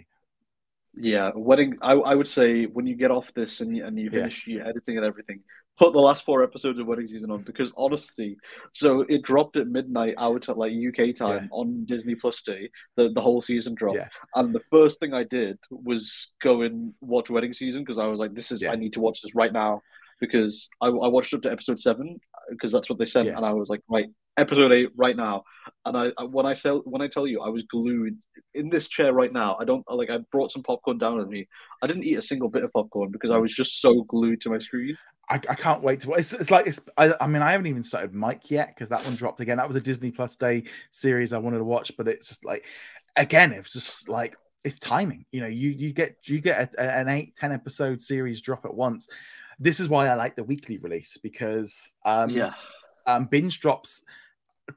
Yeah, wedding. I, I would say when you get off this and you, and you finish yeah. your editing and everything, put the last four episodes of wedding season on because honestly, so it dropped at midnight out at like UK time yeah. on Disney Plus Day. The the whole season dropped, yeah. and the first thing I did was go and watch wedding season because I was like, this is I need to watch this right now because I, I watched up to episode seven because that's what they sent, and I was like, right, episode eight right now. And I, when I tell when I tell you, I was glued in this chair right now. I don't like. I brought some popcorn down with me. I didn't eat a single bit of popcorn because I mm. was just so glued to my screen. I, I can't wait to. It's, it's like it's. I, I, mean, I haven't even started Mike yet because that one dropped again. That was a Disney Plus Day series I wanted to watch, but it's just like, again, it's just like it's timing. You know, you you get you get a, an eight ten episode series drop at once. This is why I like the weekly release because um, yeah, um, binge drops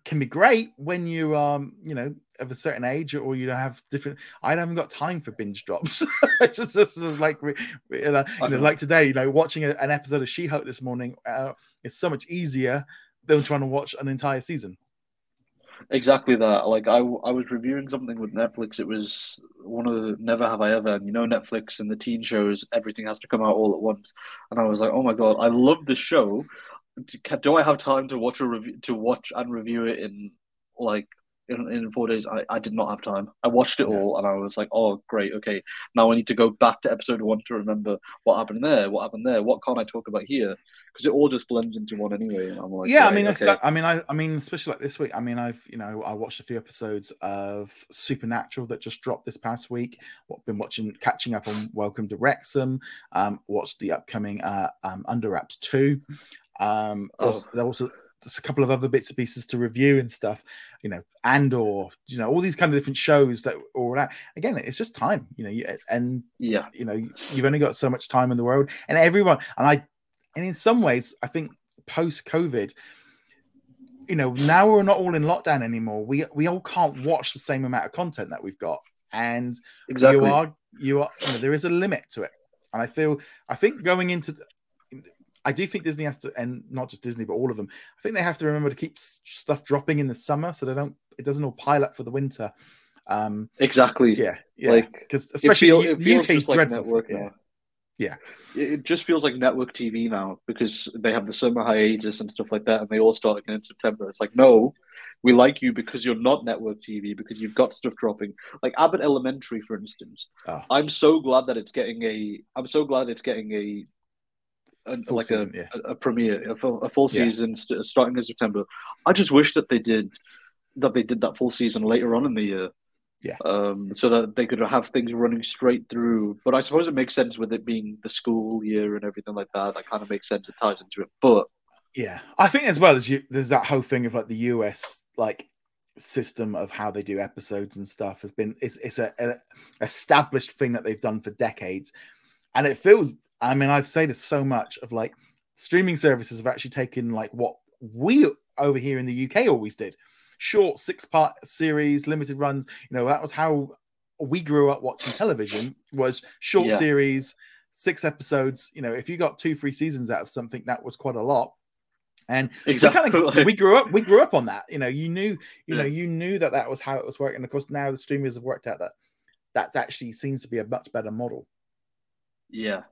can be great when you um you know of a certain age or you have different i haven't got time for binge drops. [laughs] Just, just, just, like you know, know, like today you know watching a, an episode of she-hulk this morning uh, it's so much easier than trying to watch an entire season. Exactly that. Like I, I was reviewing something with netflix. It was one of the never have i ever and you know netflix and the teen shows everything has to come out all at once. And i was like oh my god i love the show. Do I have time to watch a review to watch and review it in like in, in four days? I, I did not have time. I watched it all and I was like, oh great, okay. Now I need to go back to episode one to remember what happened there, what happened there, what can't I talk about here? Because it all just blends into one anyway. And I'm like, yeah, I mean, okay. I mean, I, I mean, especially like this week. I mean, I've you know I watched a few episodes of Supernatural that just dropped this past week. What been watching, catching up on Welcome to Wrexham. Um, watched the upcoming uh, um, Under Wraps two. Um, oh. also, also there's a couple of other bits and pieces to review and stuff, you know, and or you know all these kind of different shows that all that. Again, it's just time, you know, and yeah, you know, you've only got so much time in the world, and everyone, and I, and in some ways, I think post COVID, you know, now we're not all in lockdown anymore. We we all can't watch the same amount of content that we've got, and exactly. you are you are you know, there is a limit to it, and I feel I think going into I do think Disney has to, and not just Disney, but all of them. I think they have to remember to keep stuff dropping in the summer so they don't, it doesn't all pile up for the winter. Um, exactly. Yeah, yeah. Like because especially feel, it feels UK's like. Network yeah. now. Yeah. It just feels like network TV now because they have the summer hiatus and stuff like that, and they all start again in September. It's like, no, we like you because you're not network TV because you've got stuff dropping. Like Abbott Elementary, for instance. Oh. I'm so glad that it's getting a. I'm so glad it's getting a a, like season, a, yeah. a, a, premiere, a full, a full season yeah. st- starting in September. I just wish that they did that they did that full season later on in the year. Yeah. Um, so that they could have things running straight through. But I suppose it makes sense with it being the school year and everything like that. That kind of makes sense. It ties into it. But yeah, I think as well as you, there's that whole thing of like the US like system of how they do episodes and stuff has been it's it's a, a established thing that they've done for decades, and it feels I mean, I've said this so much of like streaming services have actually taken like what we over here in the UK always did short six part series, limited runs. You know, that was how we grew up watching television was short yeah. series, six episodes. You know, if you got two, three seasons out of something, that was quite a lot. And exactly, we, kind of, we grew up. We grew up on that. You know, you knew, you yeah. know, you knew that that was how it was working. Of course, now the streamers have worked out that that's actually seems to be a much better model. Yeah,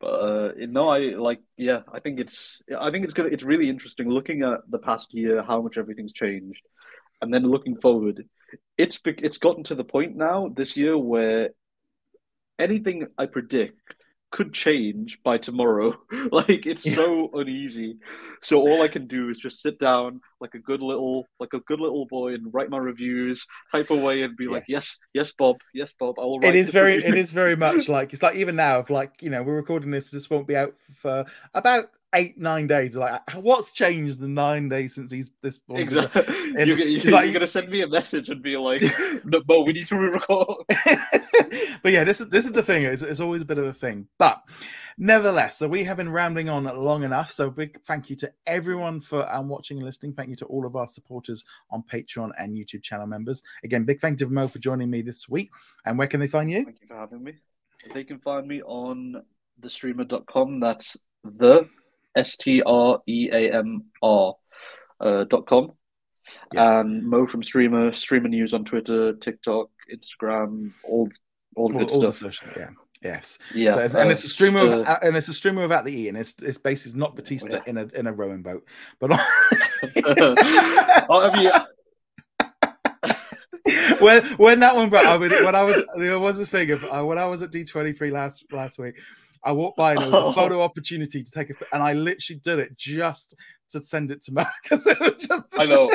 but uh, no, I like yeah. I think it's I think it's gonna it's really interesting looking at the past year, how much everything's changed, and then looking forward. It's it's gotten to the point now this year where anything I predict could change by tomorrow. [laughs] like it's yeah. so uneasy. So all I can do is just sit down like a good little like a good little boy and write my reviews, type away and be yeah. like, yes, yes, Bob, yes, Bob. I'll write. It is very, it is very much like it's like even now, if like you know we're recording this, this won't be out for about eight nine days like what's changed in nine days since he's this born exactly and [laughs] you're, you're, like, you're, gonna send me a message and be like [laughs] no Bo, we need to re-record [laughs] but yeah this is this is the thing. It's, it's always a bit of a thing. But nevertheless so we have been rambling on long enough. So big thank you to everyone for um, watching and listening. Thank you to all of our supporters on patreon and youtube channel members. Again big thank you to mo for joining me this week. And where can they find you? Thank you for having me. They can find me on thestreamr.com. That's the S T R E A M R uh, dot com. Yes. And Mo from Streamer, Streamer News on Twitter, TikTok, Instagram, all all the all, good all the social, yeah. Yes. Yeah, So, and uh, it's a streamer, just, of, uh, and it's a streamer without the e, and it's it's based is not Batista yeah. in a in a rowing boat, but [laughs] oh, I mean, [laughs] when when that one, bro, I mean, when I was there was this thing of uh, when I was at D twenty three last last week, I walked by and there was a Oh. photo opportunity to take a, and I literally did it just to send it to Mark [laughs] I know.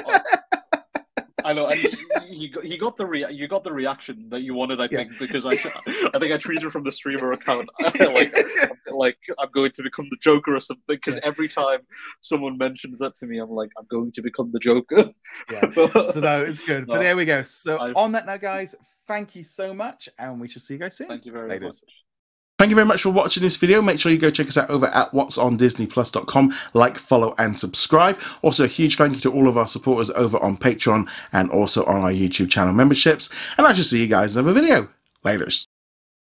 I know, and he, he got he got the rea- you got the reaction that you wanted, I Yeah. think, because I I think I tweeted from the streamer account [laughs] like [laughs] like I'm going to become the Joker or something. Because Yeah. every time someone mentions that to me, I'm like, I'm going to become the Joker. Yeah. [laughs] So no, it's good. But No, there we go. So I've- on that note, guys, thank you so much, and we shall see you guys soon. Thank you very much. Thank you very much for watching this video. Make sure you go check us out over at what'sondisneyplus.com. Like, follow, and subscribe. Also, a huge thank you to all of our supporters over on Patreon and also on our YouTube channel memberships. And I shall see you guys in another video. Laters.